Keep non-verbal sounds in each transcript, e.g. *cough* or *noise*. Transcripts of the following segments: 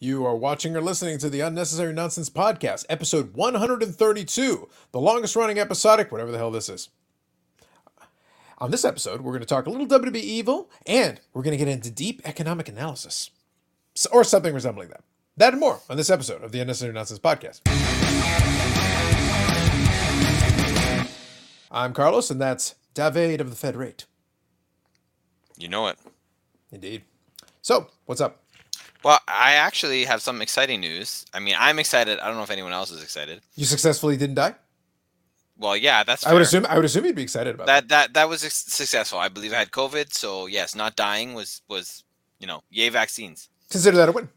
You are watching or listening to the Unnecessary Nonsense Podcast, episode 132, the longest running episodic, whatever the hell this is. On this episode, we're going to talk a little WWE evil, and we're going to get into deep economic analysis, or something resembling that. That and more on this episode of the Unnecessary Nonsense Podcast. I'm Carlos, and that's David of the Federate. You know it. Indeed. So, what's up? Well, I actually have some exciting news. I mean, I'm excited. I don't know if anyone else is excited. You successfully didn't die? Well, yeah, that's. I would assume I would assume you'd be excited about that. that that that was successful. I believe I had COVID, so yes, not dying was was you know yay vaccines. Consider that a win.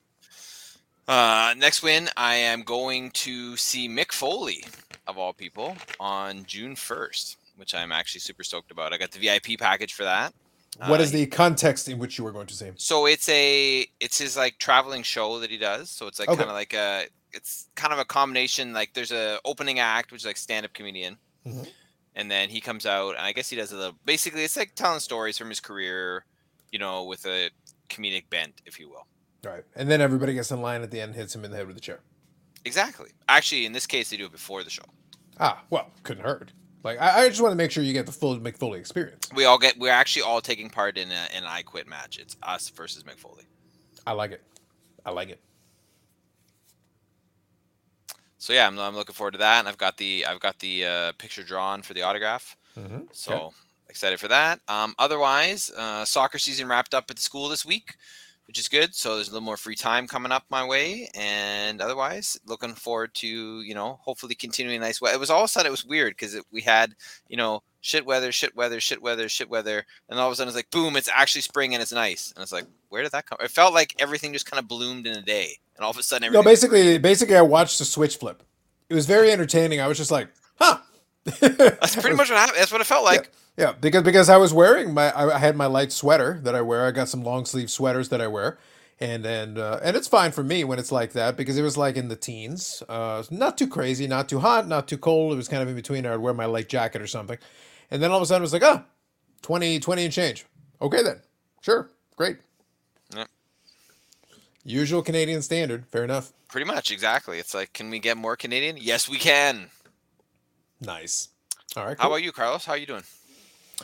Uh, next win, I am going to see Mick Foley of all people on June 1st, which I'm actually super stoked about. I got the VIP package for that. What Uh, is the context in which you were going to see him? So it's a it's his like traveling show that he does. So it's like Okay. kind of like a it's kind of a combination. Like there's a opening act which is like stand up comedian, Mhm. and then he comes out and I guess he does a little. Basically, it's like telling stories from his career, you know, with a comedic bent, if you will. All right. And then everybody gets in line at the end, hits him in the head with a chair. Exactly. Actually, in this case, they do it before the show. Ah, well, couldn't hurt. Like, I, I just want to make sure you get the full Mick Foley experience. We all get. We're actually all taking part in a, an I Quit match. It's us versus Mick Foley. I like it. I like it. So yeah, I'm, I'm looking forward to that. And I've got the I've got the uh, picture drawn for the autograph. Mm-hmm. So excited for that. Um, otherwise, uh, soccer season wrapped up at the school this week, which is good. So there's a little more free time coming up my way. And otherwise, looking forward to you know hopefully continuing nice weather. It was all of a sudden it was weird because we had you know shit weather, shit weather, shit weather, shit weather, and all of a sudden it's like boom, it's actually spring and it's nice. And it's like where did that come? It felt like everything just kind of bloomed in a day, and all of a sudden No, basically, basically, I watched the switch flip. It was very entertaining. I was just like, huh. *laughs* That's pretty much what happened. That's what it felt like. Yeah, because because I was wearing my I had my light sweater that I wear. I got some long sleeve sweaters that I wear, and and uh, and it's fine for me when it's like that because it was like in the teens, uh, not too crazy, not too hot, not too cold. It was kind of in between. I'd wear my light jacket or something, and then all of a sudden it was like, ah, 20, 20 and change. Okay then, sure, great. Yeah. Usual Canadian standard, fair enough. Pretty much, exactly. It's like, can we get more Canadian? Yes, we can. Nice. All right. How about you, Carlos? How are you doing?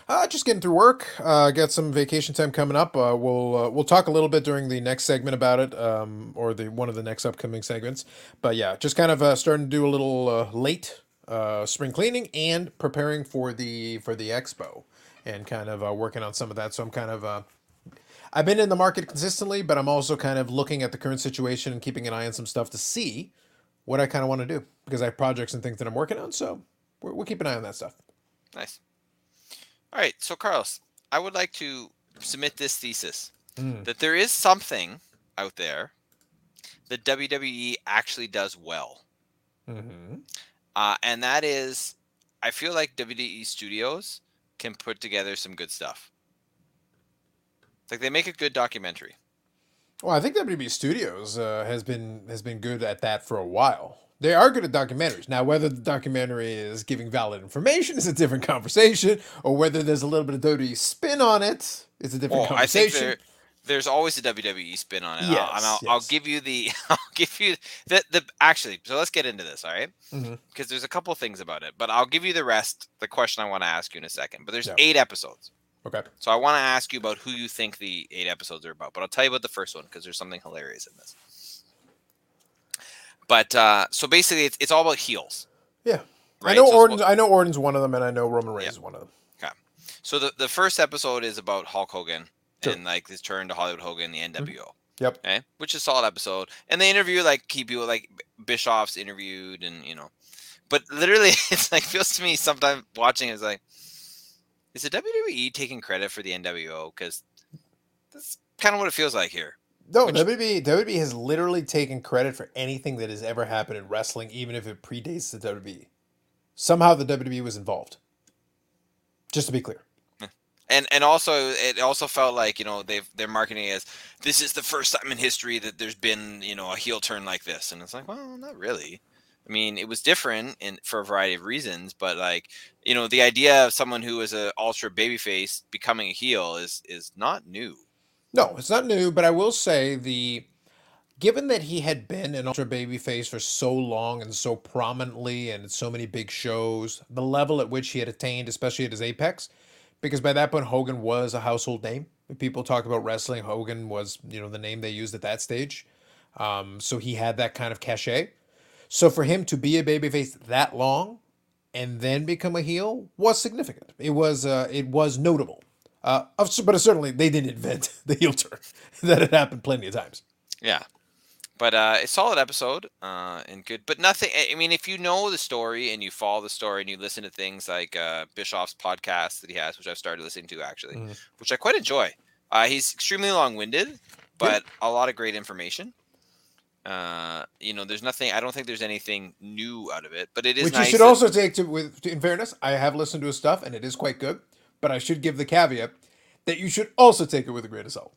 Uh, just getting through work. Uh, got some vacation time coming up. Uh, we'll uh, we'll talk a little bit during the next segment about it, um, or the one of the next upcoming segments. But yeah, just kind of uh, starting to do a little uh, late uh, spring cleaning and preparing for the for the expo, and kind of uh, working on some of that. So I'm kind of uh, I've been in the market consistently, but I'm also kind of looking at the current situation and keeping an eye on some stuff to see what I kind of want to do because I have projects and things that I'm working on. So we're, we'll keep an eye on that stuff. Nice. All right, so Carlos, I would like to submit this thesis Mm. that there is something out there that WWE actually does well, Mm-hmm. uh, and that is, I feel like WWE Studios can put together some good stuff. Like they make a good documentary. Well, I think WWE Studios uh, has been has been good at that for a while. They are good at documentaries. Now, whether the documentary is giving valid information is a different conversation, or whether there's a little bit of WWE spin on it is a different Well, I think there, there's always a WWE spin on it. I'll- and I'll, I'll give you the, *laughs* I'll give you the, the actually. So let's get into this, all right? Mhm. Because there's a couple things about it, but I'll give you the rest. The question I want to ask you in a second. But there's Yeah. eight episodes, Okay. so I want to ask you about who you think the eight episodes are about. But I'll tell you about the first one because there's something hilarious in this. But uh, so basically, it's, it's all about heels. Yeah. I know so Orton's. I know Orton's one of them, and I know Roman Reigns Yeah. is one of them. Okay, So the, the first episode is about Hulk Hogan Sure. and like his turn to Hollywood Hogan, the NWO. Yep. Okay, which is a solid episode, and they interview like key people, like Bischoff's interviewed, and you know, but literally, *laughs* it's like feels to me sometimes watching is like, is the WWE taking credit for the NWO? Because that's kind of what it feels like here. No, Which- WWE WWE has literally taken credit for anything that has ever happened in wrestling, even if it predates the WWE. Somehow the WWE was involved. Just to be clear. And and also it also felt like you know they've they're marketing as this is the first time in history that there's been you know a heel turn like this, and it's like well not really. I mean, it was different in for a variety of reasons, but like you know, the idea of someone who is a ultra babyface becoming a heel is is not new. No, it's not new, but I will say the given that he had been an ultra baby face for so long and so prominently and so many big shows, the level at which he had attained, especially at his apex, because by that point Hogan was a household name. People talked about wrestling, Hogan was you know the name they used at that stage. Um, so he had that kind of cachet. So for him to be a babyface that long and then become a heel was significant. It was uh, it was notable. Uh, but certainly they didn't invent *laughs* the heel turn. that had happened plenty of times. Yeah, but uh, a solid episode uh, and good. But nothing. I mean, if you know the story and you follow the story and you listen to things like uh, Bischoff's podcast that he has, which I've started listening to actually, mm-hmm. which I quite enjoy. Uh, he's extremely long-winded, but yeah. a lot of great information. Uh, you know, there's nothing. I don't think there's anything new out of it, but it is. Which nice you should that, also take to with. In fairness, I have listened to his stuff, and it is quite good. But I should give the caveat that you should also take it with a grain of salt.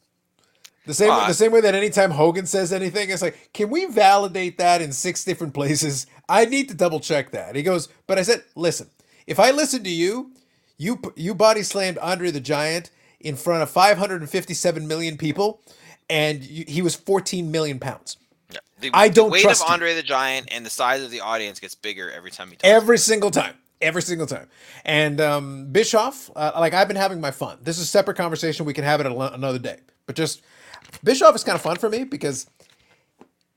The same, uh, the same way that anytime Hogan says anything, it's like, can we validate that in six different places? I need to double check that. He goes, but I said, listen, if I listen to you, you you body slammed Andre the Giant in front of 557 million people, and you, he was 14 million pounds. The, I don't the weight of Andre the Giant and the size of the audience gets bigger every time he talks. Every single time. Every single time. And um, Bischoff, uh, like I've been having my fun. This is a separate conversation. We can have it another day. But just Bischoff is kind of fun for me because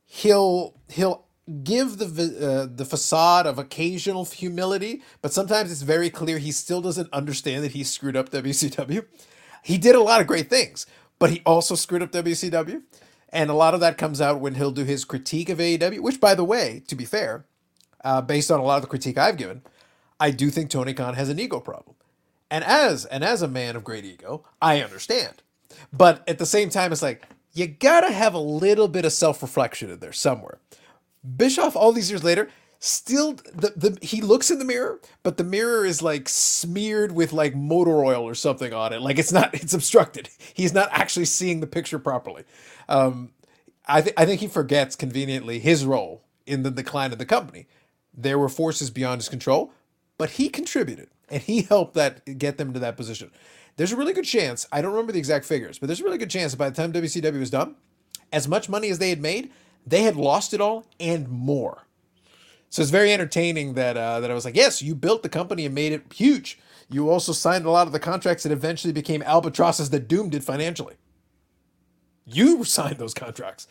he'll he'll give the uh, the facade of occasional humility, but sometimes it's very clear he still doesn't understand that he screwed up WCW. He did a lot of great things, but he also screwed up WCW. And a lot of that comes out when he'll do his critique of AEW, which, by the way, to be fair, uh, based on a lot of the critique I've given, I do think Tony Khan has an ego problem. And as and as a man of great ego, I understand. But at the same time, it's like you gotta have a little bit of self-reflection in there somewhere. Bischoff, all these years later, still the, the he looks in the mirror, but the mirror is like smeared with like motor oil or something on it. Like it's not it's obstructed. He's not actually seeing the picture properly. Um, I, th- I think he forgets conveniently his role in the decline of the company. There were forces beyond his control, but he contributed and he helped that get them to that position. There's a really good chance, I don't remember the exact figures, but there's a really good chance that by the time WCW was done, as much money as they had made, they had lost it all and more. So it's very entertaining that uh, that I was like, yes, you built the company and made it huge. You also signed a lot of the contracts that eventually became albatrosses that doomed it financially. You signed those contracts.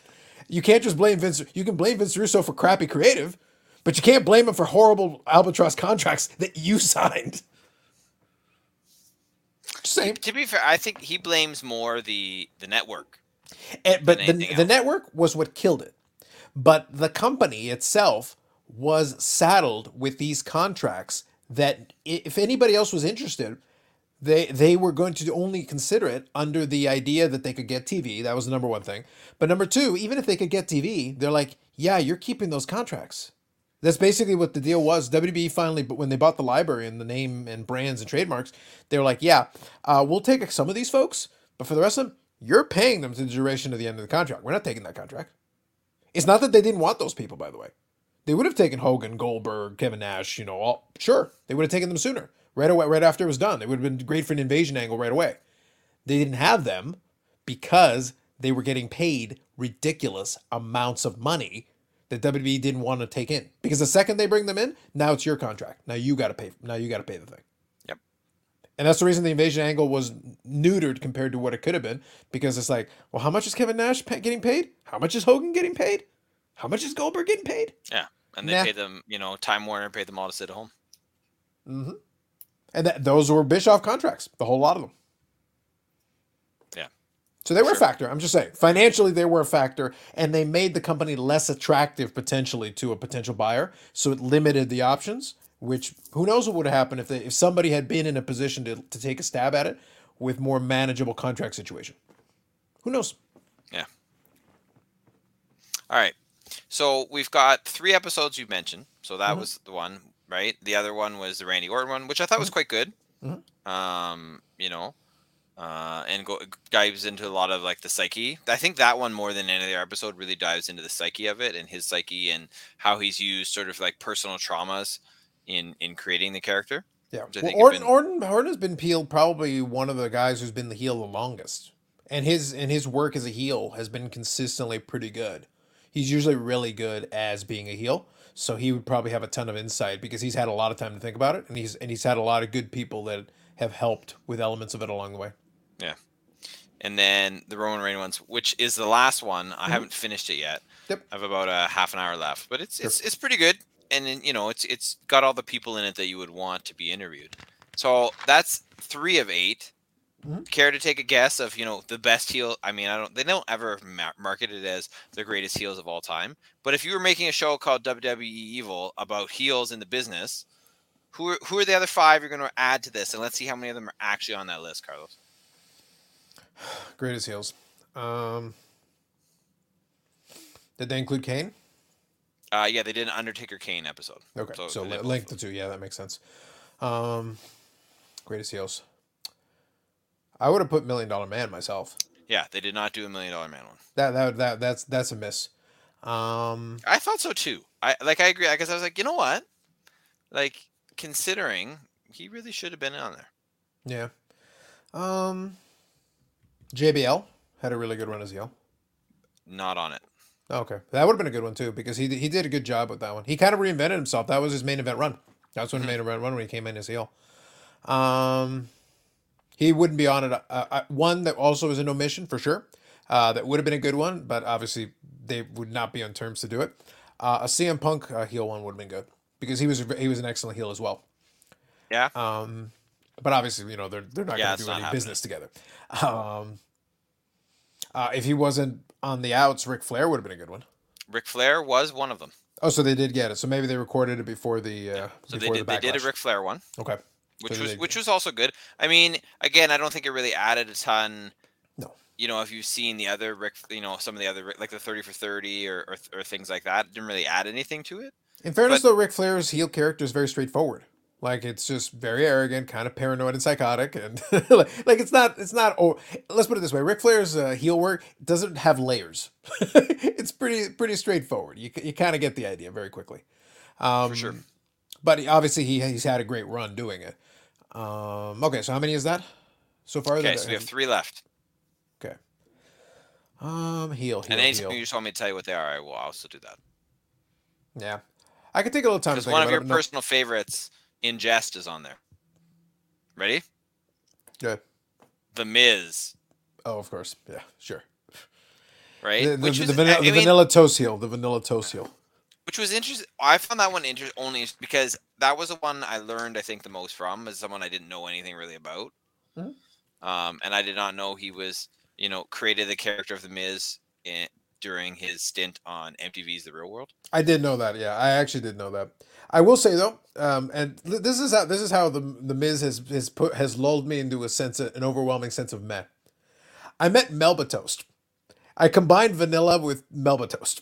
You can't just blame Vince. You can blame Vince Russo for crappy creative, but you can't blame him for horrible albatross contracts *laughs* that you signed. Same. To be fair, I think he blames more the the network. Eh, and, but the, the network was what killed it. But the company itself was saddled with these contracts that if anybody else was interested, they they were going to only consider it under the idea that they could get TV. That was the number one thing. But number two, even if they could get TV, they're like, yeah, you're keeping those contracts. That's basically what the deal was. WB finally, but when they bought the library and the name and brands and trademarks, they were like, yeah, uh, we'll take some of these folks, but for the rest of them, you're paying them to the duration of the end of the contract. We're not taking that contract. It's not that they didn't want those people, by the way. They would have taken Hogan, Goldberg, Kevin Nash, you know, all sure. They would have taken them sooner. Right away, right after it was done. They would have been great for an invasion angle right away. They didn't have them because they were getting paid ridiculous amounts of money that WWE didn't want to take in. Because the second they bring them in, now it's your contract. Now you got to pay. Now you got to pay the thing. Yep. And that's the reason the invasion angle was neutered compared to what it could have been. Because it's like, well, how much is Kevin Nash getting paid? How much is Hogan getting paid? How much is Goldberg getting paid? Yeah, and they nah. pay them. You know, Time Warner paid them all to sit at home. Mm-hmm. And that, those were Bischoff contracts, the whole lot of them. So they were sure. a factor. I'm just saying, financially, they were a factor, and they made the company less attractive potentially to a potential buyer. So it limited the options. Which who knows what would have happened if they if somebody had been in a position to, to take a stab at it with more manageable contract situation. Who knows? Yeah. All right. So we've got three episodes you mentioned. So that mm-hmm. was the one, right? The other one was the Randy Orton one, which I thought was mm-hmm. quite good. Mm-hmm. Um, you know, uh, and go, dives into a lot of like the psyche. I think that one more than any other episode really dives into the psyche of it and his psyche and how he's used sort of like personal traumas in in creating the character. Yeah, well, Orton, been... Orton Orton has been peeled probably one of the guys who's been the heel the longest, and his and his work as a heel has been consistently pretty good. he's usually really good as being a heel. So he would probably have a ton of insight because he's had a lot of time to think about it, and he's and he's had a lot of good people that have helped with elements of it along the way. Yeah. And then the Roman Reigns ones, which is the last one. I Mhm. haven't finished it yet. Yep. I have about a half an hour left, but it's Sure. it's it's pretty good. And then, you know, it's it's got all the people in it that you would want to be interviewed. So that's three of 8 Mhm. Care to take a guess of you know the best heel? I mean, I don't. They don't ever ma- market it as the greatest heels of all time. But if you were making a show called WWE Evil about heels in the business, who are, who are the other five you're going to add to this? And let's see how many of them are actually on that list, Carlos. *sighs* Greatest heels. Um, did they include Kane? Uh, yeah, they did an Undertaker Kane episode. Okay, So so, link the two. Yeah, that makes sense. Um, greatest heels. I would have put Million Dollar Man myself. Yeah, they did not do a Million Dollar Man one. That that that that's that's a miss. Um, I thought so too. I like. I agree. I guess I was like, you know what? Like considering he really should have been on there. yeah. Um, JBL had a really good run as heel. Not on it. Okay, that would have been a good one too because he did- he did a good job with that one. He kind of reinvented himself. That was his main event run. That's when Mhm. he main event run when he came in as heel. Um, he wouldn't be on it. Uh, uh, one that also is an omission for sure. Uh, that would have been a good one, but obviously they would not be on terms to do it. Uh, a CM Punk uh, heel one would have been good because he was he was an excellent heel as well. Yeah. Um, but obviously, you know, they're they're not Yeah, going to do any happening. business together. Um, uh, if he wasn't on the outs, Ric Flair would have been a good one. Ric Flair was one of them. Oh, so they did get it. So maybe they recorded it before the uh, So they did. the They did a. Ric Flair one, Okay. which So was which was also good. I mean, again, I don't think it really added a ton. No. You know, if you've seen the other Rick, you know, some of the other like the thirty for thirty or, or or things like that, didn't really add anything to it. In fairness, But- though, Ric Flair's heel character is very straightforward. Like it's just very arrogant, kind of paranoid and psychotic, and *laughs* like, like it's not it's not. Oh, let's put it this way: Ric Flair's uh, heel work doesn't have layers. *laughs* it's pretty pretty straightforward. You you kind of get the idea very quickly. Um, For sure. But he- obviously, he he's had a great run doing it. Um, okay, so how many is that so far? Okay, so we have three left. Okay. Um, heel, heel, And anytime heel. you just want me to tell you what they are, I will also do that. Yeah, I could take a little time to Because one of about your. No- personal favorites in jest is on there. Ready? Good. The Miz, Oh, of course. Yeah, sure. right? The, the, which the, was, vanilla, I the vanilla toast heel. The vanilla toast heel. which was interesting. I found that one interesting only because that was the one I learned, I think, the most from, as someone I didn't know anything really about. Mhm. Um, and I did not know he was, you know, created the character of the Miz in, during his stint on MTV's The Real World. I did know that. Yeah, I actually did know that. I will say though, um, and this is how this is how the the Miz has has put has lulled me into a sense of, an overwhelming sense of meh. I met Melba Toast. I combined vanilla with Melba Toast.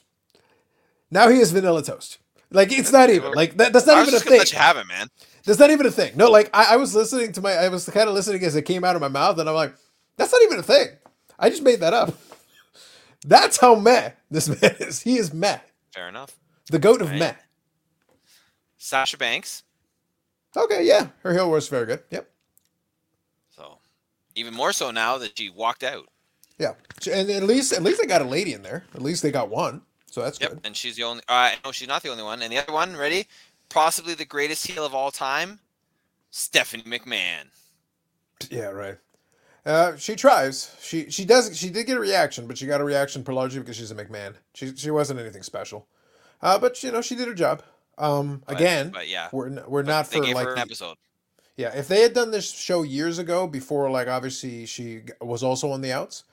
Now he is vanilla toast. Like it's not even like that. That's not even a thing. let you have it, man. That's not even a thing. No, like I, I was listening to my, I was kind of listening as it came out of my mouth, and I'm like, that's not even a thing. I just made that up. That's how meh this man is. He is meh, Fair enough. the goat of Right. meh. Sasha Banks. Okay, yeah, her heel was very good. Yep, So even more so now that she walked out. yeah, and at least at least they got a lady in there. At least they got one, so that's Yep, good. and she's the only. Uh, no, she's not the only one. And the other one, ready? Possibly the greatest heel of all time, Stephanie McMahon. Yeah, right. Uh, she tries. She she does. She did get a reaction, but she got a reaction largely because she's a McMahon. She she wasn't anything special, uh, but you know she did her job. Um, But- again, but yeah, we're we're but not for like an episode. Yeah, if they had done this show years ago, before like obviously she was also on the outs,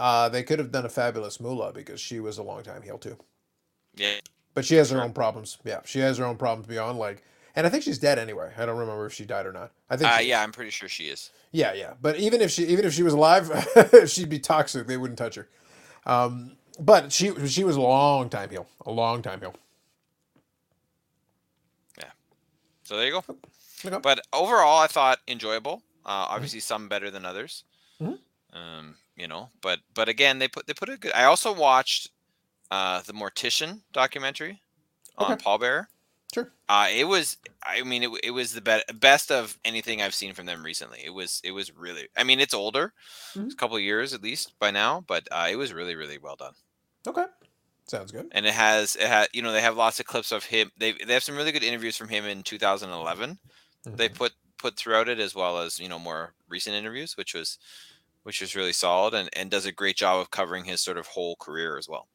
uh, they could have done a fabulous Moolah because she was a long time heel too. Yeah, But she has her own problems. Yeah, she has her own problems beyond like, and I think she's dead anyway. I don't remember if she died or not. I think. uh, yeah, I'm pretty sure she is. Yeah, yeah. But even if she even if she was alive, *laughs* she'd be toxic. They wouldn't touch her. Um, but she she was a long time heel, a long time heel. Yeah. So there you go. Okay. But overall, I thought enjoyable. Uh, obviously, some better than others. Mhm. Um, you know, but but again, they put they put a good. I also watched uh, the Mortician documentary on Okay. Paul Bearer. Sure. Uh, it was. I mean, it, it was the be- best of anything I've seen from them recently. It was. It was really. I mean, it's older, Mhm. it's a couple of years at least by now, but uh, it was really, really well done. Okay. Sounds good. and it has it had you know they have lots of clips of him. They they have some really good interviews from him in 2011. They Mhm. put put throughout it as well as you know more recent interviews, which was which was really solid and and does a great job of covering his sort of whole career as well.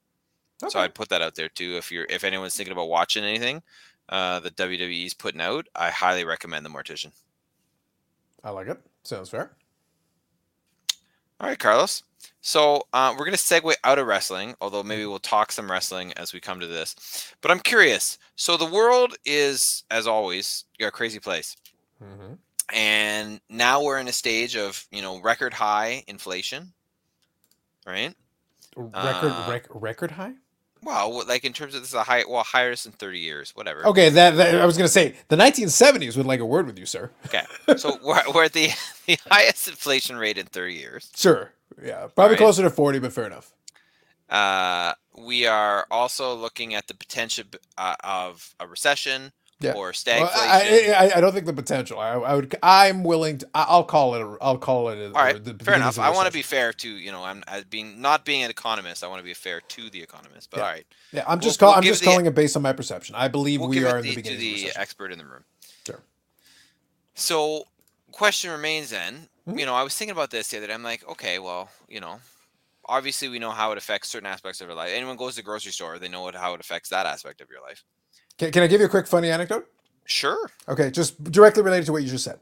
Okay. So I'd put that out there too. If you're if anyone's thinking about watching anything uh, that WWE's putting out, I highly recommend the Mortician. I like it. Sounds fair. All right, Carlos. So uh, we're going to segue out of wrestling, although maybe we'll talk some wrestling as we come to this. But I'm curious. So the world is, as always, a crazy place, hmm and now we're in a stage of you know record high inflation, right? Record Uh, rec- record high. Well, what- like in terms of this is a high, well, highest in 30 years, whatever. Okay, that, that I was gonna say the 1970s would like a word with you, sir. Okay. So *laughs* we're, we're at the *laughs* the highest inflation rate in 30 years. Sure. Yeah, probably Right. closer to 40, but fair enough. Uh, we are also looking at the potential uh, of a recession Yeah. or Well, stagflation. I, I, I don't think the potential. I, I would. I'm willing to. I'll call it. A, I'll call it. A, All right, the fair enough. I want to be fair to you know I'm as being not being an economist. I want to be fair to the economist. But Yeah. all right, Yeah, I'm we'll- just. Call, we'll I'm just the- calling it based on my perception. I believe we'll we are in the the, beginning of the expert in the room. Sure. So, question remains then. Mhm. You know, I was thinking about this the other day. I'm like, okay, well, you know, obviously we know how it affects certain aspects of our life. Anyone goes to the grocery store, they know what, how it affects that aspect of your life. Can, can I give you a quick funny anecdote? Sure. Okay, just directly related to what you just said.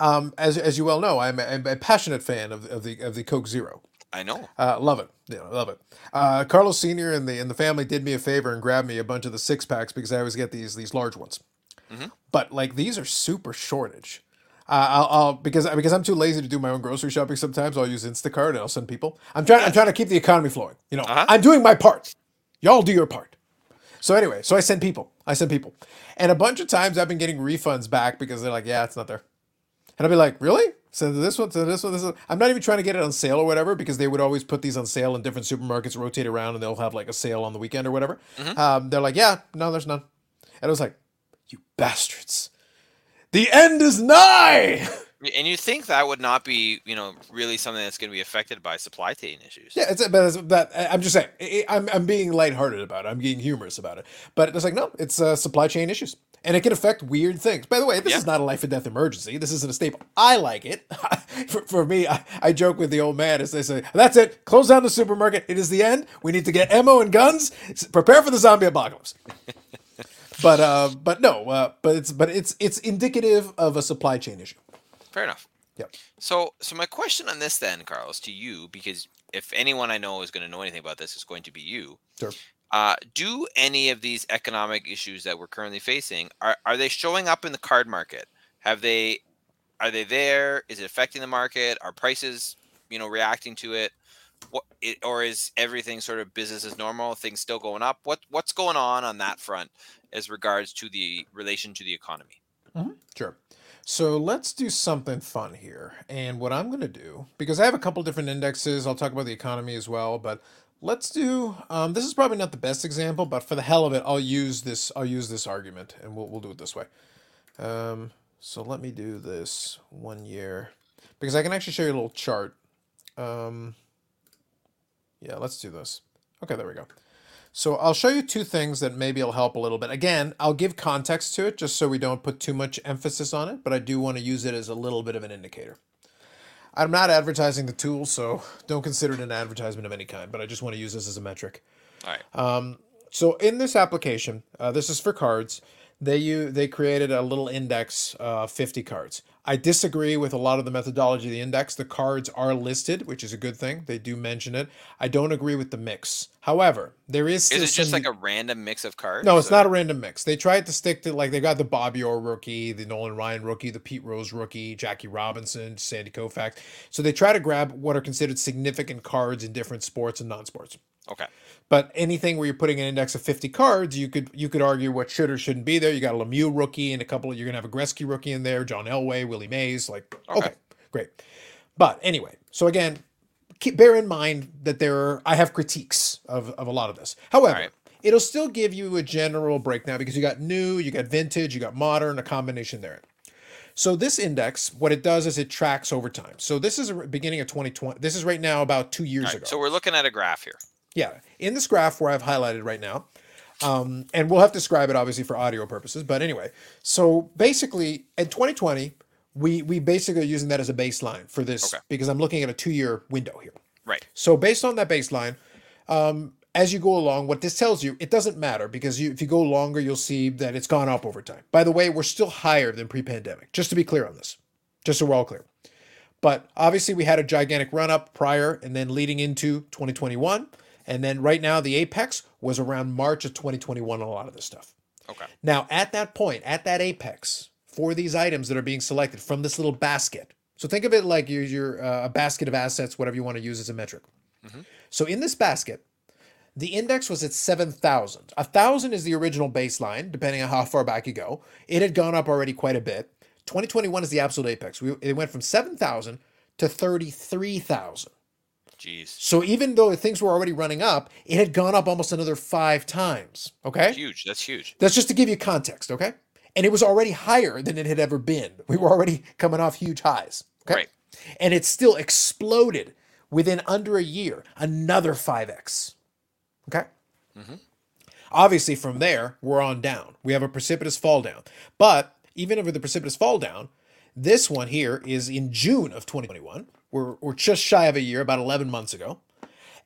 Um, as as you well know, I'm a, I'm a passionate fan of, of the of the Coke Zero. I know. Uh, love it. Yeah, love it. Uh, Carlos Senior and the and the family did me a favor and grabbed me a bunch of the six packs because I always get these these large ones. Mhm. But like these are super shortage. Uh, I'll, I'll because because I'm too lazy to do my own grocery shopping. Sometimes I'll use Instacart and I'll send people. I'm trying I'm trying to keep the economy flowing. You know, Uh-huh. I'm doing my part. Y'all do your part. So anyway, so I send people. I send people, and a bunch of times I've been getting refunds back because they're like, "Yeah, it's not there," and I'll be like, "Really?" So this one, so this one, this one. I'm not even trying to get it on sale or whatever because they would always put these on sale in different supermarkets, rotate around, and they'll have like a sale on the weekend or whatever. Um, they're like, "Yeah, no, there's none," and I was like, "You bastards! The end is nigh." *laughs* And you think that would not be, you know, really something that's going to be affected by supply chain issues? Yeah, it's but it's, that I'm just saying. I- I'm I'm being lighthearted about it. I'm being humorous about it. But it's like no, it's uh, supply chain issues, and it can affect weird things. By the way, this Yeah. is not a life or death emergency. This isn't a staple. I like it. *laughs* for, for me, I, I joke with the old man as they say, "That's it. Close down the supermarket. It is the end. We need to get ammo and guns. Prepare for the zombie apocalypse." *laughs* but uh, but no, uh, but it's but it's it's indicative of a supply chain issue. Fair enough. Yep. So, so my question on this then, Carlos, to you, because if anyone I know is going to know anything about this, it's going to be you. Sure. Uh, do any of these economic issues that we're currently facing are are they showing up in the card market? Have they? Are they there? Is it affecting the market? Are prices, you know, reacting to it? What, it, or is everything sort of business as normal? Things still going up? What what's going on on that front as regards to the relation to the economy? Sure. So let's do something fun here. And what I'm going to do, because I have a couple different indexes, I'll talk about the economy as well, but let's do um, this is probably not the best example, but for the hell of it, I'll use this I'll use this argument and we'll we'll do it this way. Um, so let me do this one year because I can actually show you a little chart. Um, yeah, let's do this. Okay, there we go. So I'll show you two things that maybe will help a little bit. Again, I'll give context to it just so we don't put too much emphasis on it, but I do want to use it as a little bit of an indicator. I'm not advertising the tool, so *laughs* don't consider it an advertisement of any kind, but I just want to use this as a metric. All right. Um, so in this application, uh, this is for cards. They you they created a little index, uh, 50 cards. I disagree with a lot of the methodology of the index. The cards are listed, which is a good thing. They do mention it. I don't agree with the mix. However, there is Is it just some- like a random mix of cards? no, it's or- not a random mix. They tried to stick to like they got the Bobby Orr rookie, the Nolan Ryan rookie, the Pete Rose rookie, Jackie Robinson, Sandy Koufax. So they try to grab what are considered significant cards in different sports and non-sports. Okay. But anything where you're putting an index of 50 cards, you could you could argue what should or shouldn't be there. You got a Lemieux rookie and a couple of you're gonna have a Gretzky rookie in there, John Elway, Willie Mays, like okay, Okay. great. But anyway, so again, keep, bear in mind that there are I have critiques of, of a lot of this. However, Alright. it'll still give you a general breakdown because you got new, you got vintage, you got modern, a combination there. So this index, what it does is it tracks over time. So this is a beginning of 2020. This is right now about two years right, ago. So we're looking at a graph here. Yeah, in this graph where I've highlighted right now, um, and we'll have to describe it obviously for audio purposes. But anyway, so basically in 2020, we we basically are using that as a baseline for this Okay. because I'm looking at a two year window here. Right. So based on that baseline, um, as you go along, what this tells you, it doesn't matter because you, if you go longer, you'll see that it's gone up over time. By the way, we're still higher than pre-pandemic. Just to be clear on this, just so we're all clear. But obviously, we had a gigantic run up prior and then leading into 2021. And then right now, the apex was around March of 2021 on a lot of this stuff. Okay. Now, at that point, at that apex, for these items that are being selected from this little basket, so think of it like your, your uh, a basket of assets, whatever you want to use as a metric. Mhm. So in this basket, the index was at 7,000. A 1,000 is the original baseline, depending on how far back you go. It had gone up already quite a bit. 2021 is the absolute apex. We, it went from 7,000 to 33,000. Jeez. So even though things were already running up, it had gone up almost another five times. Okay? Huge. That's huge. That's just to give you context, okay? And it was already higher than it had ever been. We were already coming off huge highs. Okay. Right. And it still exploded within under a year, another 5x. Okay. Mhm. Obviously, from there, we're on down. We have a precipitous fall down. But even over the precipitous fall down, this one here is in June of 2021. We're, we're just shy of a year, about 11 months ago.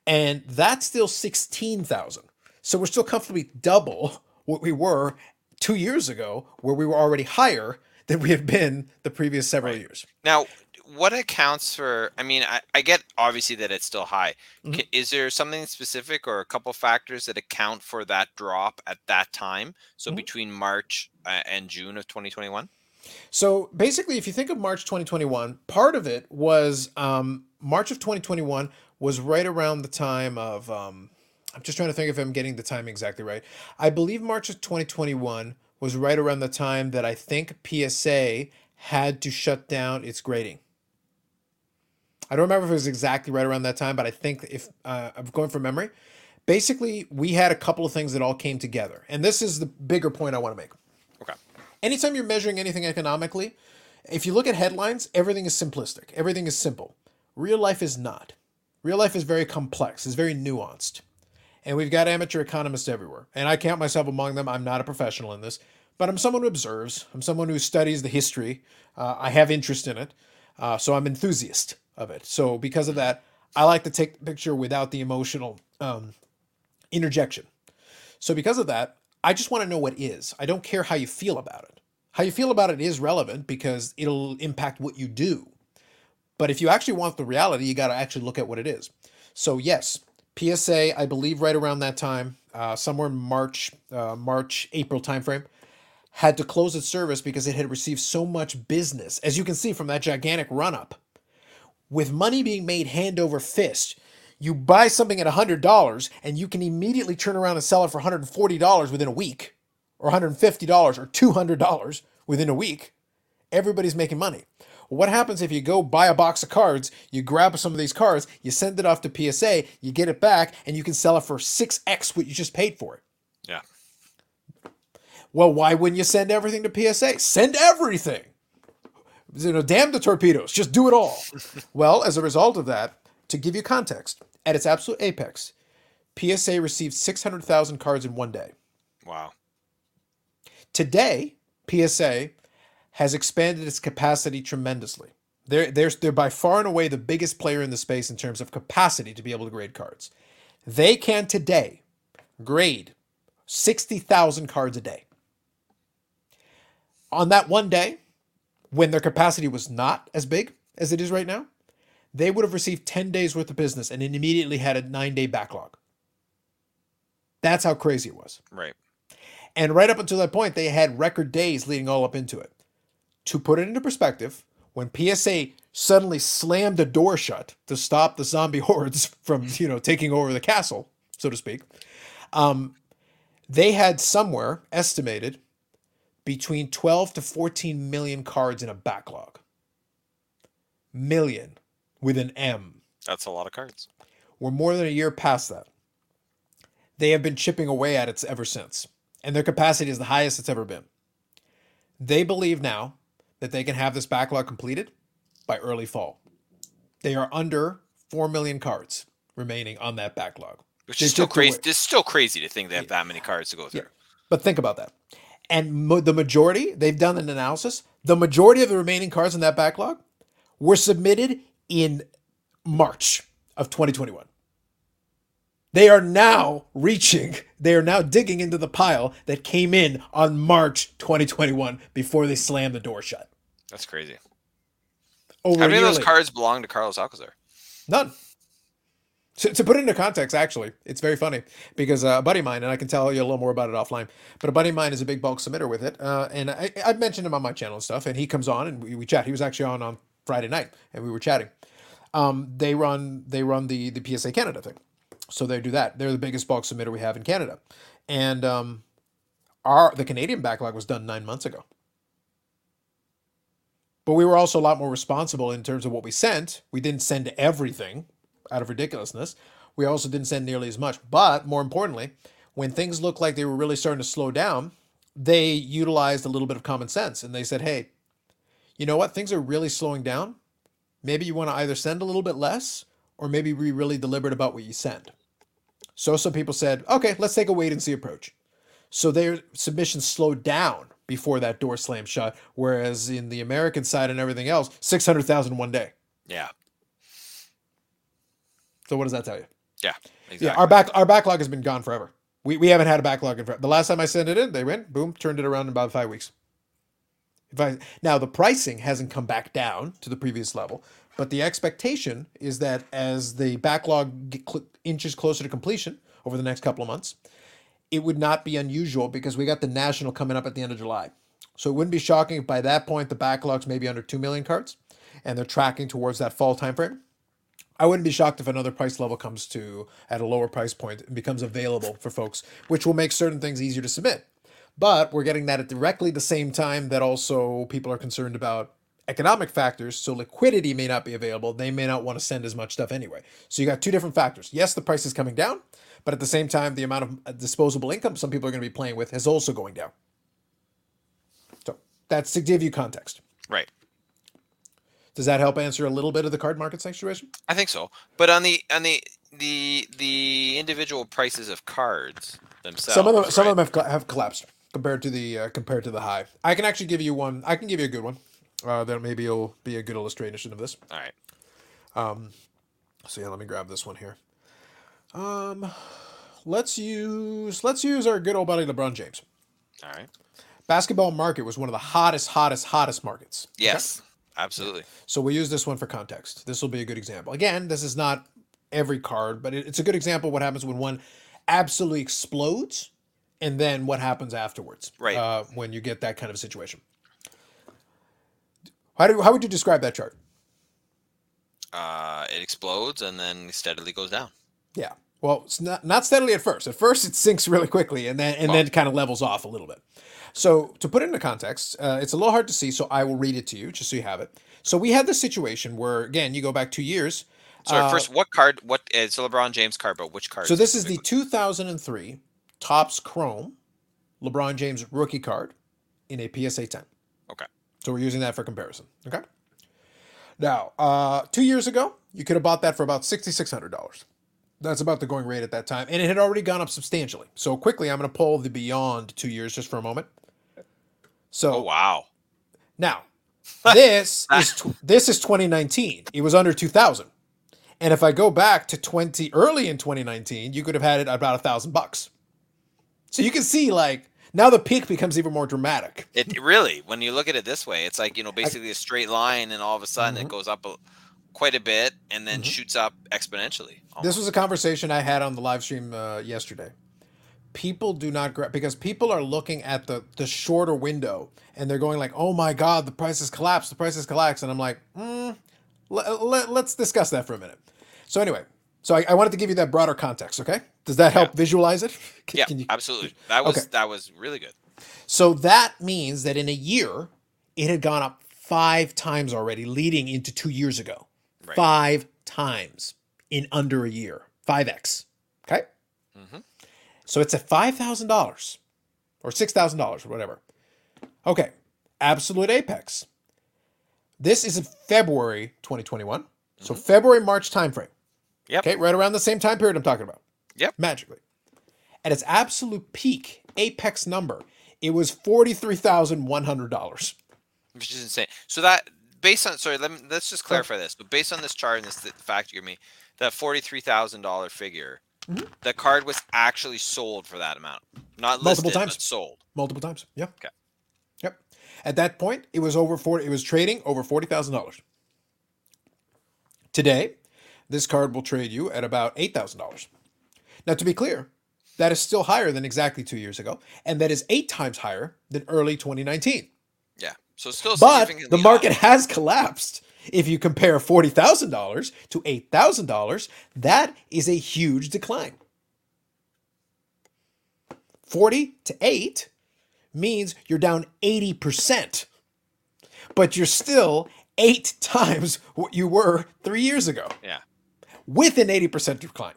And that's still 16,000. So we're still comfortably double what we were two years ago, where we were already higher than we have been the previous several Right. years. Now, what accounts for? I mean, I, I get obviously that it's still high. Mhm. Is there something specific or a couple factors that account for that drop at that time? So Mhm. between March uh, and June of 2021. So basically, if you think of March 2021, part of it was um, March of 2021 was right around the time of. Um, I'm just trying to think if I'm getting the time exactly right. I believe March of 2021 was right around the time that I think PSA had to shut down its grading. I don't remember if it was exactly right around that time, but I think if uh, I'm going from memory, basically we had a couple of things that all came together, and this is the bigger point I want to make. Anytime you're measuring anything economically, if you look at headlines, everything is simplistic. Everything is simple. Real life is not. Real life is very complex, it's very nuanced. And we've got amateur economists everywhere. And I count myself among them. I'm not a professional in this, but I'm someone who observes. I'm someone who studies the history. Uh, I have interest in it. Uh, so I'm enthusiast of it. So because of that, I like to take the picture without the emotional um, interjection. So because of that, I just want to know what is. I don't care how you feel about it. How you feel about it is relevant because it'll impact what you do. But if you actually want the reality, you got to actually look at what it is. So yes, PSA, I believe right around that time, uh, somewhere in March, uh, March, April timeframe, had to close its service because it had received so much business, as you can see from that gigantic run up. With money being made hand over fist, you buy something at $100 and you can immediately turn around and sell it for $140 within a week, or $150 or $200 within a week. Everybody's making money. What happens if you go buy a box of cards, you grab some of these cards, you send it off to PSA, you get it back, and you can sell it for 6x what you just paid for it? Yeah. Well, why wouldn't you send everything to PSA? Send everything. You know, damn the torpedoes, just do it all. *laughs* well, as a result of that, to give you context, at its absolute apex, PSA received 600,000 cards in one day. Wow. Today, PSA has expanded its capacity tremendously. They're, they're, they're by far and away the biggest player in the space in terms of capacity to be able to grade cards. They can today grade 60,000 cards a day. On that one day, when their capacity was not as big as it is right now, they would have received 10 days worth of business and it immediately had a nine day backlog. That's how crazy it was. Right. And right up until that point, they had record days leading all up into it. To put it into perspective, when PSA suddenly slammed the door shut to stop the zombie *laughs* hordes from, you know, taking over the castle, so to speak, um, they had somewhere estimated between 12 to 14 million cards in a backlog. Million with an M. That's a lot of cards. We're more than a year past that. They have been chipping away at it ever since, and their capacity is the highest it's ever been. They believe now that they can have this backlog completed by early fall. They are under 4 million cards remaining on that backlog. Which They is still crazy. It's still crazy to think they have that many cards to go through. Yeah. But think about that. And mo- the majority, they've done an analysis. The majority of the remaining cards in that backlog were submitted in March of 2021. They are now reaching, they are now digging into the pile that came in on March 2021 before they slammed the door shut. That's crazy. Over How many of those later. cards belong to Carlos Alcazar? None. To, to put it into context, actually, it's very funny because uh, a buddy of mine, and I can tell you a little more about it offline, but a buddy of mine is a big bulk submitter with it. Uh, and I, I've mentioned him on my channel and stuff, and he comes on and we, we chat. He was actually on on Friday night and we were chatting. Um, they run they run the, the PSA Canada thing. So they do that. They're the biggest bulk submitter we have in Canada. And um, our the Canadian backlog was done nine months ago. But we were also a lot more responsible in terms of what we sent. We didn't send everything out of ridiculousness. We also didn't send nearly as much. But more importantly, when things looked like they were really starting to slow down, they utilized a little bit of common sense and they said, hey, you know what? Things are really slowing down. Maybe you want to either send a little bit less or maybe be really deliberate about what you send. So some people said, okay, let's take a wait and see approach. So their submissions slowed down before that door slammed shut. Whereas in the American side and everything else, 600,000 one day. Yeah. So what does that tell you? Yeah. Exactly. Yeah, our back our backlog has been gone forever. We, we haven't had a backlog in forever. The last time I sent it in, they went boom, turned it around in about five weeks. Now the pricing hasn't come back down to the previous level, but the expectation is that as the backlog cl- inches closer to completion over the next couple of months, it would not be unusual because we got the national coming up at the end of July. So it wouldn't be shocking if by that point the backlogs may be under two million cards, and they're tracking towards that fall timeframe. I wouldn't be shocked if another price level comes to at a lower price point and becomes available for folks, which will make certain things easier to submit. But we're getting that at directly the same time that also people are concerned about economic factors. So liquidity may not be available. They may not want to send as much stuff anyway. So you got two different factors. Yes, the price is coming down, but at the same time, the amount of uh, disposable income some people are going to be playing with is also going down. So that's to give you context. right. Does that help answer a little bit of the card market situation? I think so. But on the on the the the individual prices of cards themselves. some of them some of them have, have collapsed compared to the uh, compared to the high i can actually give you one i can give you a good one uh, that maybe will be a good illustration of this All right. so yeah let me grab this one here um let's use let's use our good old buddy lebron james All right. basketball market was one of the hottest hottest hottest markets okay? Yes. Absolutely. So we use this one for context. This will be a good example. Again, this is not every card, but it- it's a good example of what happens when one absolutely explodes and then what happens afterwards. Right. Uh, when you get that kind of situation. How, do, how would you describe that chart? Uh, it explodes and then steadily goes down. Yeah. Well, it's not not steadily at first. At first, it sinks really quickly, and then and then it kind of levels off a little bit. So to put it into context, uh, it's a little hard to see. So I will read it to you just so you have it. So we had this situation where, again, you go back two years. Sorry. uh, first, what card? What is LeBron James card, but which card? So this is the 2003 Topps Chrome LeBron James rookie card in a PSA 10. Okay. So we're using that for comparison. Okay. Now, uh, two years ago, you could have bought that for about $6,600. That's about the going rate at that time. And it had already gone up substantially. So quickly, I'm going to pull the beyond two years just for a moment. So Oh wow. now, *laughs* this is tw- this is 2019. It was under 2,000. And if I go back to 20 early in 2019, you could have had it about a thousand bucks. So you can see like now the peak becomes even more dramatic. It really, when you look at it this way, it's like you know basically a straight line, and all of a sudden Mm-hmm. it goes up a, quite a bit, and then shoots up exponentially. This was a conversation I had on the live stream uh, yesterday. People do not gra- because people are looking at the the shorter window and they're going like, "Oh my God, the price has collapsed. The price has collapsed," and I'm like, mm, let, let, "Let's discuss that for a minute." So anyway, so I, I wanted to give you that broader context. Okay, does that help visualize it? *laughs* Can- yeah, can you- absolutely. That was Okay. that was really good. So that means that in a year, it had gone up five times already, leading into two years ago. Right. Five times in under a year. 5x. Okay? Mhm. So it's at $5,000 or $6,000 or whatever. Okay. Absolute apex. This is in February 2021. So February, March timeframe. Yep. Okay. Right around the same time period I'm talking about. Yep. Magically. At its absolute peak, apex number, it was $43,100. which is insane. So that based on sorry, let me, let's just clarify this. But based on this chart and this th- fact you give me, that forty three thousand dollar figure, Mhm. the card was actually sold for that amount, not Multiple listed, times. but sold. Multiple times. Yeah. Okay. Yep. At that point, it was over 40 it was trading over $40,000. Today, this card will trade you at about $8,000. Now to be clear, that is still higher than exactly 2 years ago, and that is 8 times higher than early 2019. Yeah. So still But the market high. has collapsed. If you compare $40,000 to $8,000, that is a huge decline. 40 to 8 means you're down 80%. But you're still 8 *laughs* times what you were 3 years ago Yeah. With an 80% decline.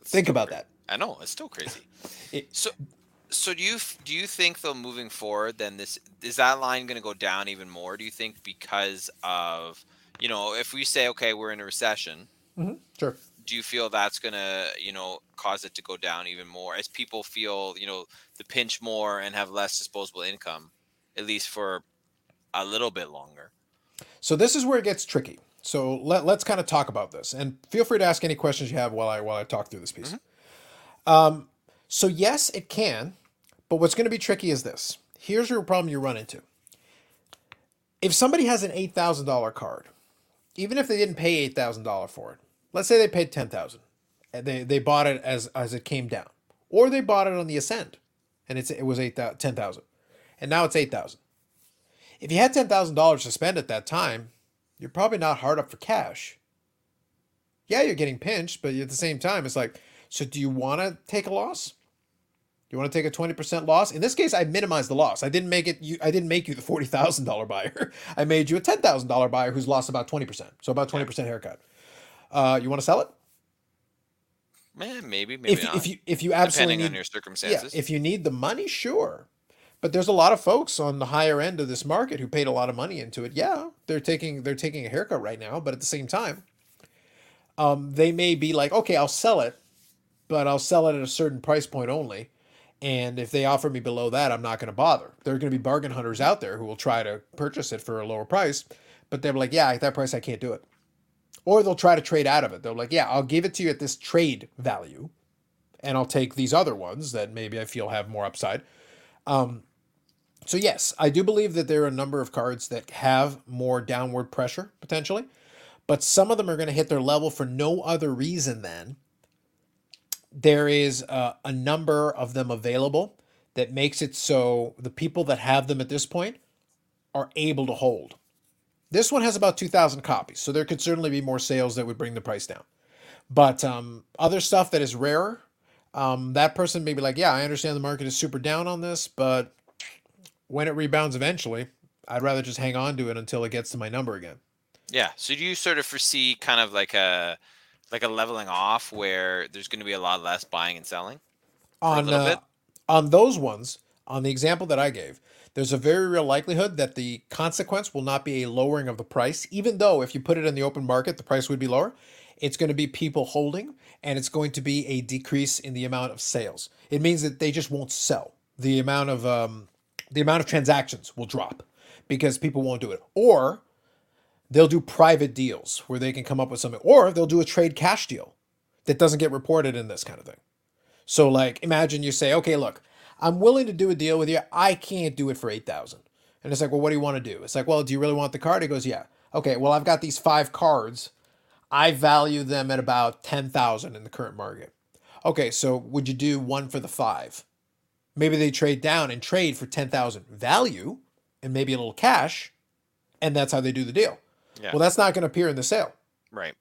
It's Think about that. I know it's still crazy. *laughs* It- so, so do you do you think though moving forward, then this is that line going to go down even more? Do you think because of you know if we say okay we're in a recession, mm-hmm. Sure. do you feel that's going to you know cause it to go down even more as people feel you know the pinch more and have less disposable income, at least for a little bit longer? So this is where it gets tricky. So let, let's kind of talk about this, and feel free to ask any questions you have while I while I talk through this piece. Um, so yes, it can, but what's going to be tricky is this. Here's your problem you run into. If somebody has an eight thousand dollar card, even if they didn't pay eight thousand dollar for it, let's say they paid ten thousand, and they they bought it as as it came down, or they bought it on the ascend, and it's it was eight ten thousand, and now it's eight thousand. If you had ten thousand dollars to spend at that time, you're probably not hard up for cash. Yeah, you're getting pinched, but at the same time, it's like, so do you want to take a loss? Do you want to take a twenty percent loss? In this case, I minimized the loss. I didn't make it. You, I didn't make you the forty thousand dollar *laughs* buyer. I made you a ten thousand dollar buyer who's lost about twenty percent. So about twenty percent haircut. Uh, you want to sell it? Man, maybe, maybe if not. if you if you absolutely depending on need your yeah, circumstances. if you need the money, sure. But there's a lot of folks on the higher end of this market who paid a lot of money into it. Yeah, they're taking they're taking a haircut right now, but at the same time, um, they may be like, okay, I'll sell it, but I'll sell it at a certain price point only. And if they offer me below that, I'm not going to bother. There are going to be bargain hunters out there who will try to purchase it for a lower price, but they're like, yeah, at that price, I can't do it. Or they'll try to trade out of it. They're like, yeah, I'll give it to you at this trade value, and I'll take these other ones that maybe I feel have more upside. Um, so yes, I do believe that there are a number of cards that have more downward pressure potentially, but some of them are going to hit their level for no other reason than there is a number of them available that makes it so the people that have them at this point are able to hold. This one has about 2,000 copies, so there could certainly be more sales that would bring the price down. But um, other stuff that is rarer, um, that person may be like, yeah, I understand the market is super down on this, but when it rebounds eventually, I'd rather just hang on to it until it gets to my number again. Yeah. So do you sort of foresee kind of like a like a leveling off where there's going to be a lot less buying and selling? On uh, on those ones, on the example that I gave, there's a very real likelihood that the consequence will not be a lowering of the price, even though if you put it in the open market, the price would be lower. It's going to be people holding, and it's going to be a decrease in the amount of sales. It means that they just won't sell. The amount of um, the amount of transactions will drop because people won't do it, or they'll do private deals where they can come up with something, or they'll do a trade cash deal that doesn't get reported in this kind of thing. So like imagine you say, okay, look, I'm willing to do a deal with you. I can't do it for eight thousand. And it's like, well, what do you want to do? It's like, well, do you really want the card? He goes, yeah. Okay, well, I've got these five cards. I value them at about ten thousand in the current market. Okay, so would you do one for the five? Maybe they trade down and trade for ten thousand value and maybe a little cash, and that's how they do the deal. Yeah. Well, that's not going to appear in the sale right.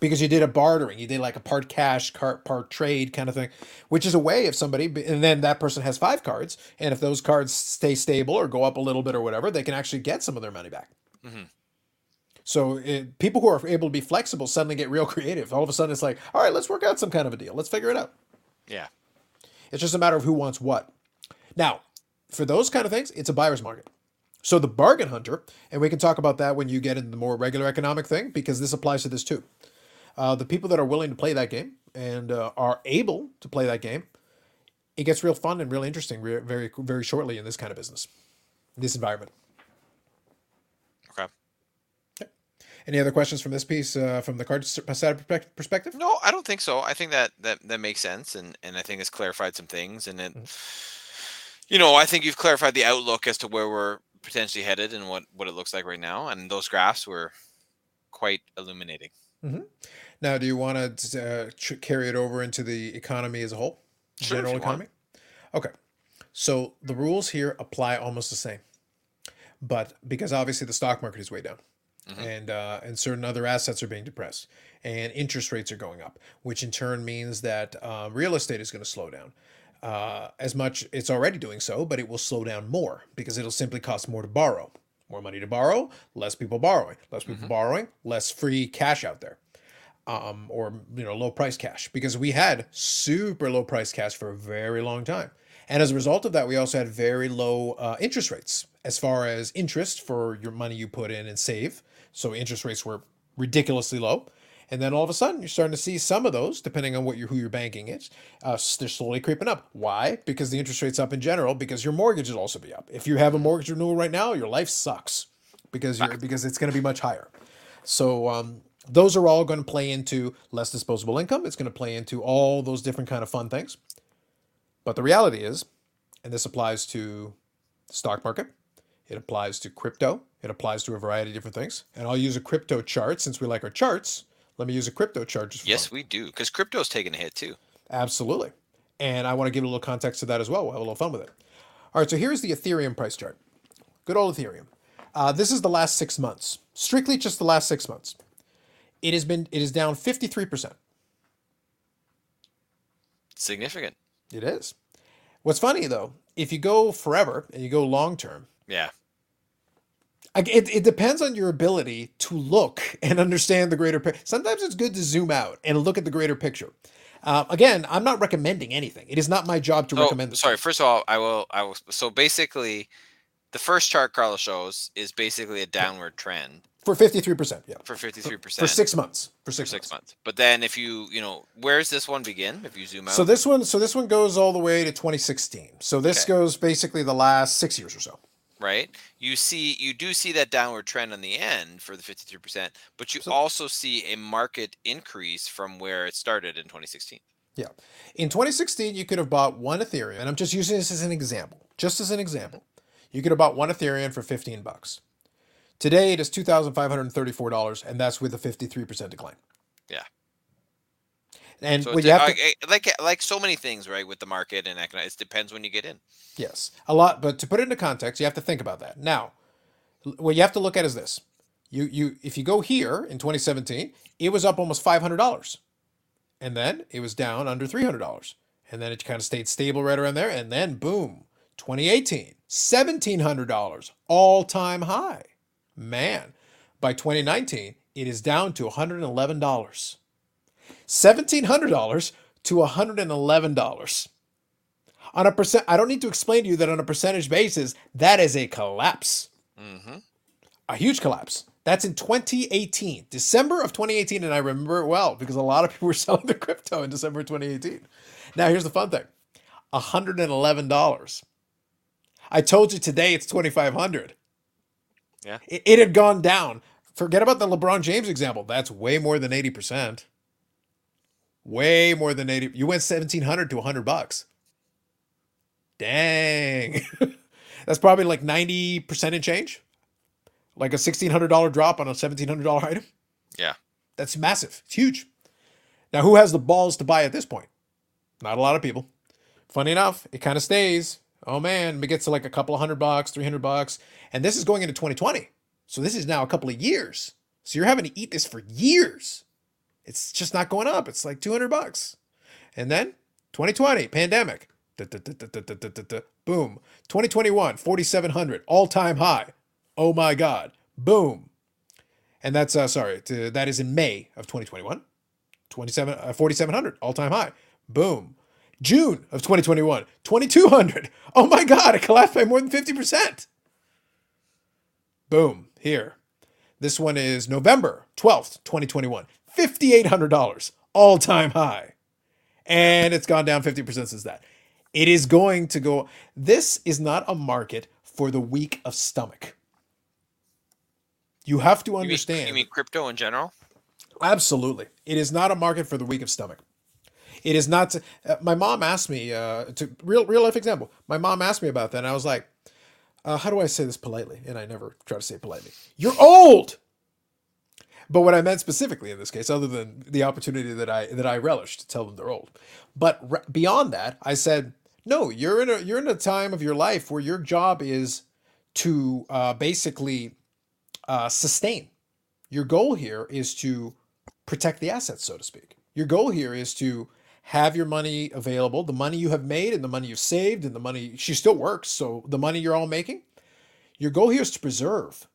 because you did a bartering. You did like a part cash, part, part trade kind of thing, which is a way if somebody, and then that person has five cards, and if those cards stay stable or go up a little bit or whatever, they can actually get some of their money back. Mhm. So it, people who are able to be flexible suddenly get real *laughs* creative. All of a sudden, it's like, all right, let's work out some kind of a deal. Let's figure it out. Yeah. It's just a matter of who wants what. Now, for those kind of things, it's a buyer's market. So the bargain hunter, and we can talk about that when you get into the more regular economic thing, because this applies to this too. uh, the people that are willing to play that game and uh, are able to play that game, it gets real fun and real interesting re- very very shortly in this kind of business, this environment. Okay. Any other questions from this piece uh, from the card side perspective? No, I don't think so. I think that that that makes sense, and and I think it's clarified some things, and it, mm-hmm. you know, I think you've clarified the outlook as to where we're potentially headed and what what it looks like right now, and those graphs were quite illuminating. Mm-hmm. Now, do you want to uh, carry it over into the economy as a whole, sure, general economy? Want. Okay, so the rules here apply almost the same, but because obviously the stock market is way down, mm-hmm. and uh, and certain other assets are being depressed, and interest rates are going up, which in turn means that uh, real estate is going to slow down. Uh, as much it's already doing so, but it will slow down more because it'll simply cost more to borrow. More money to borrow, less people borrowing. Less people mm-hmm. borrowing, less free cash out there um, or you know low price cash because we had super low price cash for a very long time and as a result of that we also had very low uh, interest rates as far as interest for your money you put in and save so interest rates were ridiculously low. And then all of a sudden you're starting to see some of those depending on what you who your banking is uh, they're slowly creeping up. Why? Because the interest rates up in general because your mortgage will also be up. If you have a mortgage renewal right now your life sucks because you're because it's going to be much higher. So um, those are all going to play into less disposable income. It's going to play into all those different kind of fun things. But the reality is, and this applies to the stock market, it applies to crypto, it applies to a variety of different things. And I'll use a crypto chart since we like our charts. Let me use a crypto chart. yes, fun. we do, because crypto's taking a hit too. Absolutely. And I want to give a little context to that as well. We'll have a little fun with it. All right, so here's the Ethereum price chart. Good old Ethereum. Uh, this is the last six months, strictly just the last six months. It has been it is down 53%. Significant. It is. What's funny though, if you go forever and you go long term, yeah. It, it depends on your ability to look and understand the greater picture. Sometimes it's good to zoom out and look at the greater picture. Uh, again, I'm not recommending anything. It is not my job to oh, recommend. Sorry. First of all, I will. I will. So basically, the first chart Carlos shows is basically a downward trend. For 53%, yeah. For 53%. For, for 6 months. For 6 for 6 months. months. But then if you, you know, where's this one begin if you zoom out? So this one so this one goes all the way to 2016. So this okay. goes basically the last 6 years or so. Right? You see you do see that downward trend on the end for the 53%, but you so, also see a market increase from where it started in 2016. Yeah. In 2016, you could have bought one Ethereum, and I'm just using this as an example. Just as an example. You could have bought one Ethereum for 15 bucks. Today it is two thousand five hundred thirty-four dollars, and that's with a fifty-three percent decline. Yeah. And so you have to, like like so many things, right, with the market and economics, it depends when you get in. Yes, a lot. But to put it into context, you have to think about that. Now, what you have to look at is this: you you if you go here in 2017, it was up almost five hundred dollars, and then it was down under three hundred dollars, and then it kind of stayed stable right around there, and then boom, 2018, $1,700, all time high. Man, by 2019, it is down to $111. $1,700 to $111. On a percent, I don't need to explain to you that on a percentage basis, that is a collapse. Mm-hmm. A huge collapse. That's in 2018, December of 2018, and I remember it well because a lot of people were *laughs* selling the crypto in December 2018. Now, here's the fun thing $111. I told you today it's 2500 yeah. It, it had gone down. Forget about the LeBron James example. That's way more than 80%. Way more than 80. You went 1700 to 100 bucks. Dang. *laughs* That's probably like 90% in change. Like a $1600 drop on a $1700 item. Yeah. That's massive. It's huge. Now, who has the balls to buy at this point? Not a lot of people. Funny enough, it kind of stays oh man, it gets to like a couple of hundred bucks, 300 bucks. And this is going into 2020. So this is now a couple of years. So you're having to eat this for years. It's just not going up. It's like 200 bucks. And then 2020, pandemic. Boom. 2021, 4,700, all time high. Oh my God. Boom. And that's, uh, sorry, to, that is in May of 2021. 27, uh, 4,700, all time high. Boom. June of 2021, 2200. Oh my God, it collapsed by more than 50%. Boom, here. This one is November 12th, 2021, $5,800, all time high. And it's gone down 50% since that. It is going to go. This is not a market for the weak of stomach. You have to You mean, understand. you mean crypto in general? Absolutely. It is not a market for the weak of stomach. It is not. To, uh, my mom asked me uh, to real real life example. My mom asked me about that, and I was like, uh, "How do I say this politely?" And I never try to say it politely. You're old. But what I meant specifically in this case, other than the opportunity that I that I relish to tell them they're old, but re- beyond that, I said, "No, you're in a you're in a time of your life where your job is to uh, basically uh, sustain. Your goal here is to protect the assets, so to speak. Your goal here is to have your money available, the money you have made and the money you've saved and the money she still works, so the money you're all making. Your goal here is to preserve.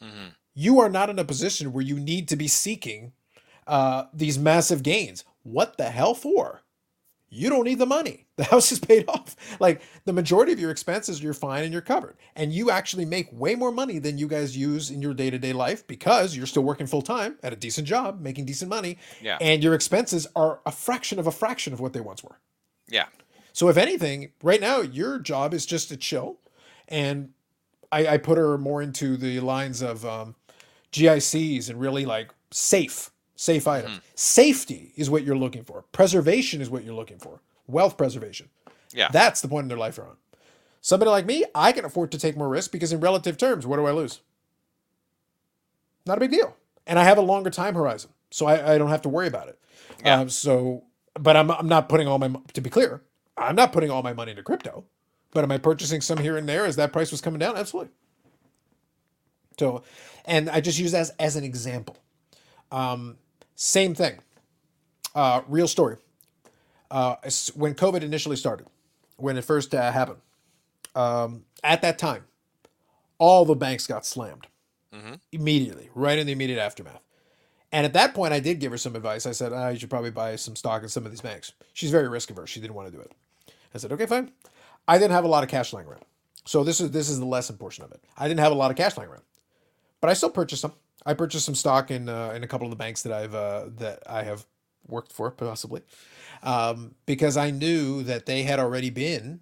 hmm You are not in a position where you need to be seeking uh, these massive gains. What the hell for? You don't need the money. *laughs* The house is paid off. Like the majority of your expenses, you're fine and you're covered. And you actually make way more money than you guys use in your day to day life because you're still working full time at a decent job, making decent money, Yeah. and your expenses are a fraction of a fraction of what they once were. Yeah. So if anything, right now your job is just to chill, and I, I put her more into the lines of um, GICs and really like safe, safe items. Safety is what you're looking for. Preservation is what you're looking for. Wealth preservation. Yeah. That's the point in their life they're on. Somebody like me, I can afford to take more risk because in relative terms, what do I lose? Not a big deal. And I have a longer time horizon, so I, I don't have to worry about it. Yeah. Um, so, but I'm, I'm not putting all my, to be clear, I'm not putting all my money into crypto, but am I purchasing some here and there as that price was coming down? Absolutely. So, and I just use that as, as an example. Um, same thing. Uh, real story. Uh, when COVID initially started, when it first uh, happened, um, at that time, all the banks got slammed Mhm. immediately, right in the immediate aftermath. And at that point, I did give her some advice. I said, ah, you should probably buy some stock in some of these banks. She's very risk averse. She didn't want to do it. I said, okay, fine. I didn't have a lot of cash lying around. So this is this is the lesson portion of it. I didn't have a lot of cash lying around, but I still purchased some. I purchased some stock in uh, in a couple of the banks that I've uh, that I have worked for possibly, um, because I knew that they had already been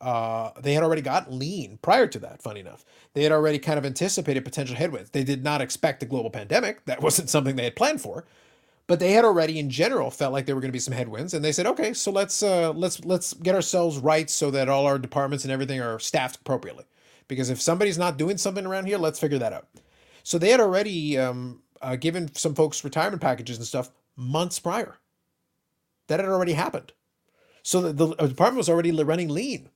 uh, they had already got lean prior to that. Funny enough, they had already kind of anticipated potential headwinds. They did not expect a global pandemic. That *laughs* wasn't something they had planned for, but they had already, in general, felt like there were going to be some headwinds. And they said, okay, so let's uh, let's let's get ourselves right so that all our departments and everything are staffed appropriately. Because if somebody's not doing something around here, let's figure that out. So they had already um, uh, given some folks retirement packages and stuff months prior. That had already happened. So the, the department was already running lean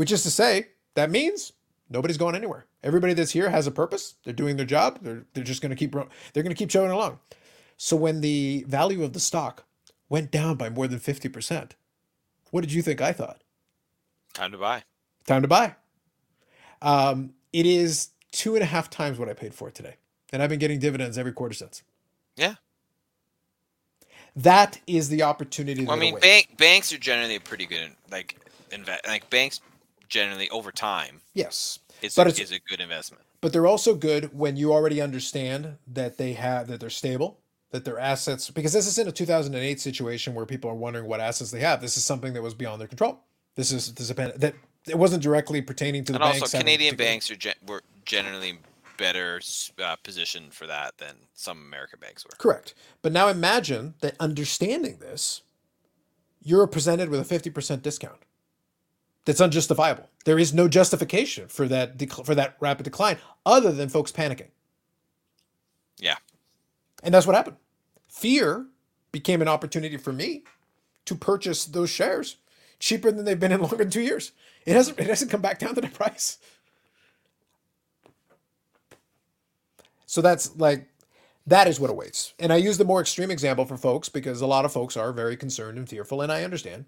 which is to say, that means nobody's going anywhere. Everybody that's here has a purpose. They're doing their job. They're, they're just going to keep they're going to keep chugging along. So when the value of the stock went down by more than 50%, what did you think I thought? Time to buy. Time to buy. Um, it is two and a half times what I paid for it today. And I've been getting dividends every quarter since. Yeah. That is the opportunity Well, I mean, bank banks are generally pretty good. Like invest. Like banks generally over time yes. is But a, it's- is a good investment. but they're also good when you already understand that they have that they're stable that their assets because this isn't a 2008 situation where people are wondering what assets they have this is something that was beyond their control this is this is a pen- that it wasn't directly pertaining to the And also, banks having Canadian banks are gen- were generally better uh, positioned for that than some American banks were. correct but now imagine that understanding this you're presented with a 50% discount that's unjustifiable there is no justification for that dec- for that rapid decline other than folks panicking Yeah. And that's what happened. Fear became an opportunity for me to purchase those shares cheaper than they've been in longer than two years. It hasn't it hasn't come back down to the price. So that's like that is what awaits. And I use the more extreme example for folks because a lot of folks are very concerned and fearful, and I understand.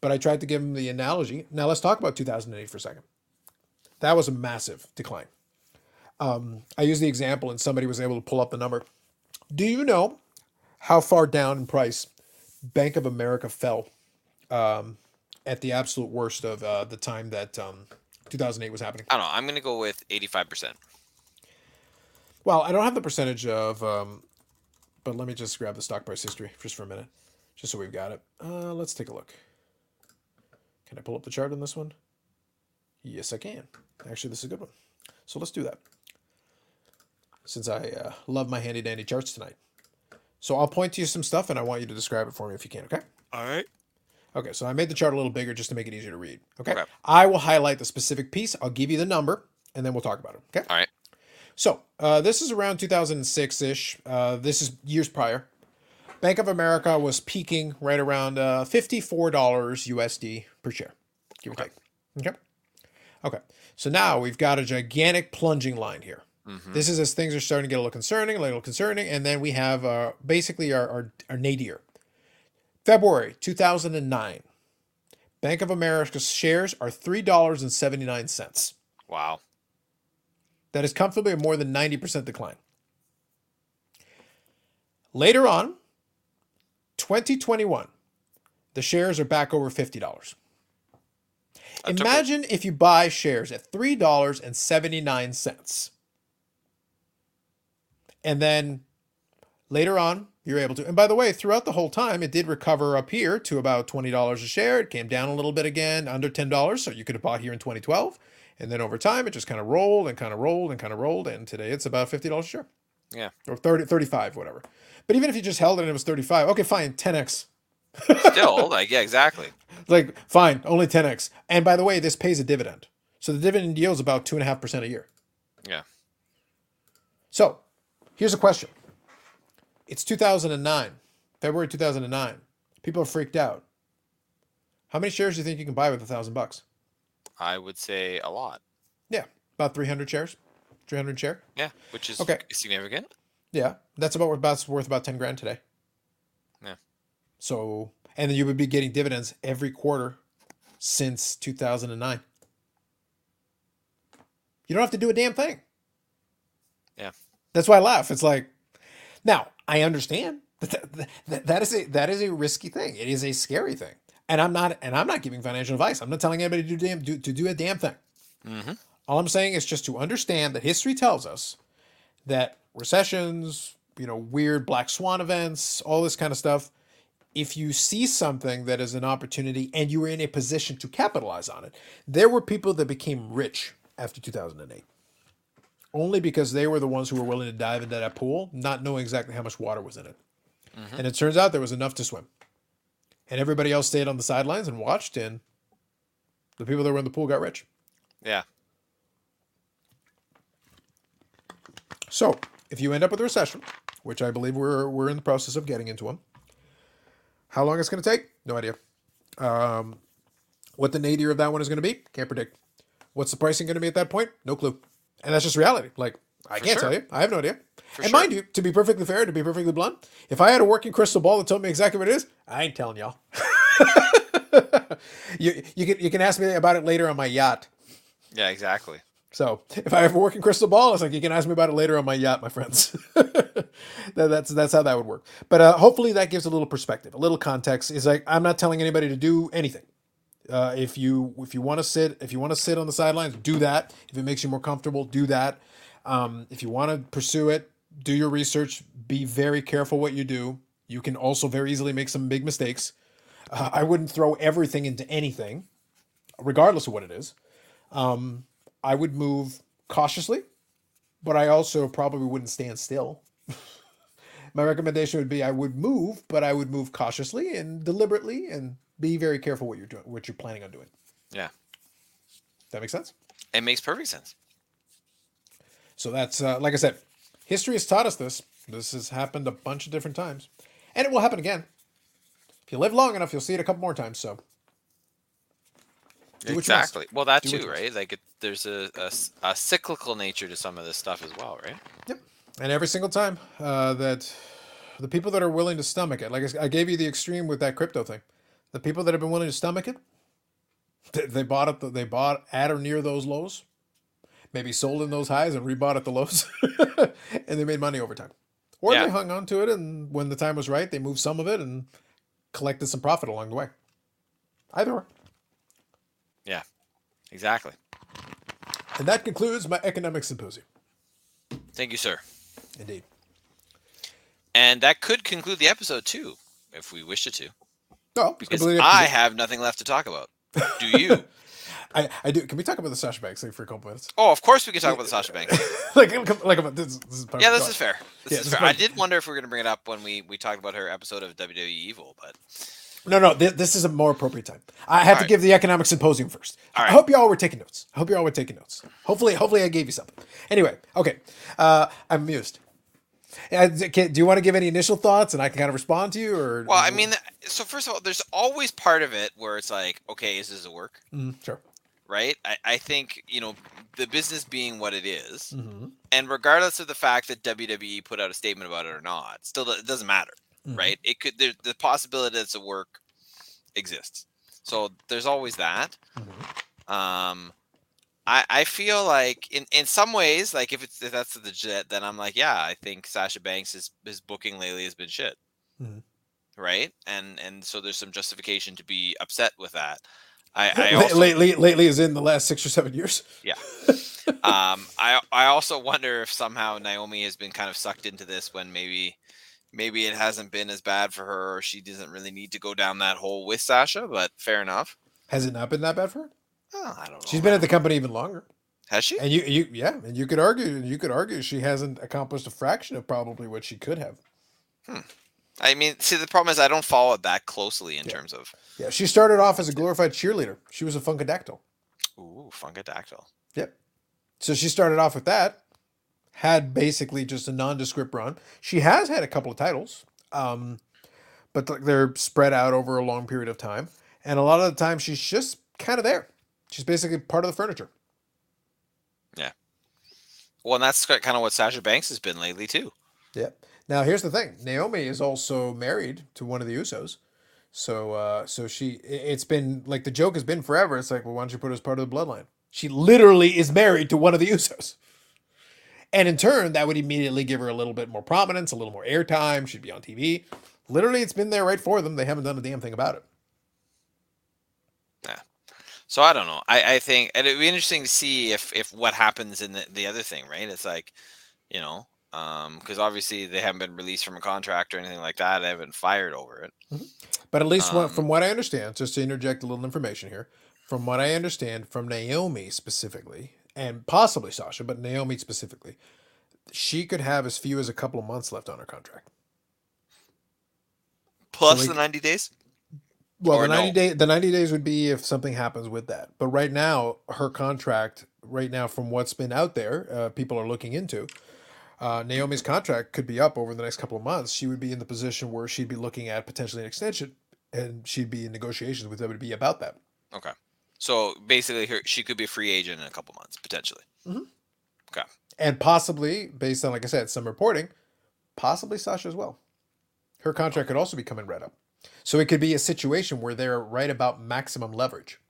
But I tried to give them the analogy. Now let's talk about 2008 for a second. That was a massive decline. Um, I used the example, and somebody was able to pull up the number. Do you know how far down in price Bank of America fell um, at the absolute worst of uh, the time that um, 2008 was happening? I don't know. I'm gonna go with 85%. Well, I don't have the percentage of um, but let me just grab the stock price history just for a minute, just so we've got it. Uh, let's take a look. Can I pull up the chart on this one? Yes, I can. Actually, this is a good one. So let's do that. Since I uh, love my handy dandy charts tonight. So I'll point to you some stuff and I want you to describe it for me if you can, okay? All right. Okay, so I made the chart a little bigger just to make it easier to read. Okay. Okay. I will highlight the specific piece. I'll give you the number and then we'll talk about it. Okay. All right. So uh, this is around 2006 ish. Uh, this is years prior. Bank of America was peaking right around uh, $54 USD per share, give or take. Okay. Okay. So now we've got a gigantic plunging line here. Mhm. This is as things are starting to get a little concerning, a little concerning, and then we have uh, basically our, our, our nadir. February 2009. Bank of America's shares are $3.79. Wow. That is comfortably a more than 90% decline. Later on, 2021, the shares are back over $50. That took a- Imagine if you buy shares at $3.79. And then later on, you're able to. And by the way, throughout the whole time, it did recover up here to about $20 a share. It came down a little bit again, under $10. So you could have bought here in 2012. And then over time, it just kind of rolled and kind of rolled and kind of rolled. And today it's about $50 a share. Yeah. Or 30, 35, whatever. But even if you just held it and it was 35, okay, fine, 10x. Still, like, yeah, exactly. *laughs* Like, fine, only 10x. And by the way, this pays a dividend. So the dividend yield is about 2.5% a year. Yeah. So here's a question It's 2009, February 2009. People are freaked out. How many shares do you think you can buy with a thousand bucks? I would say a lot. Yeah, about 300 shares. 300 share. Yeah, which is Okay. significant. Yeah, that's about worth about worth about 10 grand today. Yeah. So, and then you would be getting dividends every quarter since 2009. You don't have to do a damn thing. Yeah. That's why I laugh. It's like, now I understand that that, that, is a that is a risky thing. It is a scary thing, and I'm not and I'm not giving financial advice. I'm not telling anybody to do damn do, to do a damn thing. Mm-hmm. All I'm saying is just to understand that history tells us that recessions, you know, weird black swan events, all this kind of stuff, if you see something that is an opportunity and you were in a position to capitalize on it, there were people that became rich after 2008. Only because they were the ones who were willing to dive into that pool, not knowing exactly how much water was in it. And it turns out there was enough to swim. And everybody else stayed on the sidelines and watched, and the people that were in the pool got rich. Yeah. So, if you end up with a recession, which I believe we're we're in the process of getting into one, how long it's going to take? No idea. Um, what the nadir of that one is going to be? Can't predict. What's the pricing going to be at that point? No clue. And that's just reality. Like I For can't sure. tell you. I have no idea. For and sure. mind you, to be perfectly fair, to be perfectly blunt, if I had a working crystal ball that told me exactly what it is, I ain't telling y'all. *laughs* you you can you can ask me about it later on my yacht. Yeah, exactly. So if I have a working crystal ball, it's like you can ask me about it later on my yacht, my friends. *laughs* that, that's that's how that would work. But uh, hopefully that gives a little perspective, a little context. Is like I'm not telling anybody to do anything. Uh, if you if you want to sit if you want to sit on the sidelines, do that. If it makes you more comfortable, do that. Um, if you want to pursue it, do your research. Be very careful what you do. You can also very easily make some big mistakes. Uh, I wouldn't throw everything into anything, regardless of what it is. Um, I would move cautiously, but I also probably wouldn't stand still. *laughs* My recommendation would be I would move, but I would move cautiously and deliberately and be very careful what you're doing, what you're planning on doing. Yeah. That makes sense? It makes perfect sense. So that's uh, like I said, history has taught us this. This has happened a bunch of different times, and it will happen again. If you live long enough, you'll see it a couple more times. So Do what you must. exactly. Well, that Do too, right? Like, it, there's a cyclical nature to some of this stuff as well, right? Yep. And every single time uh, that the people that are willing to stomach it, like I gave you the extreme with that crypto thing, the people that have been willing to stomach it, they, they bought it. They bought at or near those lows, maybe sold in those highs and rebought at the lows, *laughs* and they made money over time. Or Yeah. they hung on to it, and when the time was right, they moved some of it and collected some profit along the way. Either or. Yeah, exactly. And that concludes my economic symposium. Thank you, sir. Indeed. And that could conclude the episode too, if we wish it to. No, Because completely up to I have nothing left to talk about. Do you? *laughs* I, I do. Can we talk about the Sasha Banks thing for a couple minutes? oh, of course we can talk about the Sasha Banks. *laughs* like, like, about this. This Yeah, this is fair. This Yeah, is this fair. is I did wonder if we were going to bring it up when we, we talked about her episode of WWE Evil, but No, no, this, this is a more appropriate time. I have to Alright. give the economic symposium first. I hope you all were taking notes. I hope you all were taking notes. Hopefully, hopefully, I gave you something. Anyway, okay, uh, I'm amused. Do you want to give any initial thoughts, and I can kind of respond to you, or well, I mean, so first of all, there's always part of it where it's like, okay, is this a work? Mm, sure. Right? I, I think, you know, the business being what it is, Mhm. and regardless of the fact that WWE put out a statement about it or not, still it doesn't matter, Mhm. right? It could there, the possibility that it's a work exists. So there's always that. Mhm. Um, I I feel like in in some ways, like if it's if that's legit, then I'm like, yeah, I think Sasha Banks' his, his booking lately has been shit, Mhm. right? And and so there's some justification to be upset with that. I I *laughs* also lately, lately is in the last six or seven years. Yeah. *laughs* um I I also wonder if somehow Naomi has been kind of sucked into this when maybe maybe it hasn't been as bad for her or she doesn't really need to go down that hole with Sasha, but fair enough. Has it not been that bad for her? Oh, I don't know. She's been at the company even longer, Has she? and you, you, yeah, and you could argue, you could argue she hasn't accomplished a fraction of probably what she could have. Hmm. I mean, see, the problem is I don't follow it that closely in Yeah. terms of Yeah, she started off as a glorified cheerleader. She was a funkadactyl. ooh funkadactyl. Yep. So she started off with that, had basically just a nondescript run. She has had a couple of titles, um, but they're spread out over a long period of time. And a lot of the time, she's just kind of there. She's basically part of the furniture. Yeah. Well, and that's kind of what Sasha Banks has been lately too. Yep. Now here's the thing: Naomi is also married to one of the Usos. So, uh, so she, it's been like the joke has been forever. It's like, well, why don't you put her as part of the bloodline? She literally is married to one of the Usos. And in turn, that would immediately give her a little bit more prominence, a little more airtime. She'd be on TV. Literally, it's been there right for them. They haven't done a damn thing about it. So I don't know. I, I think and it'd be interesting to see if if what happens in the, the other thing, right? It's like, you know, um, because obviously they haven't been released from a contract or anything like that. They haven't fired over it. But at least what, Um, from what I understand, just to interject a little information here, from what I understand from Naomi specifically, and possibly Sasha, but Naomi specifically, she could have as few as a couple of months left on her contract. Plus like- the ninety days. Well, the ninety no. day the ninety days would be if something happens with that. But right now, her contract, right now, from what's been out there, uh, people are looking into. Uh, Naomi's contract could be up over the next couple of months. She would be in the position where she'd be looking at potentially an extension, and she'd be in negotiations with WWE about that. Okay. So basically, her, she could be a free agent in a couple months potentially. Okay. And possibly based on like I said some reporting, possibly Sasha as well. Her contract could also be coming right up, so it could be a situation where they're right about maximum leverage.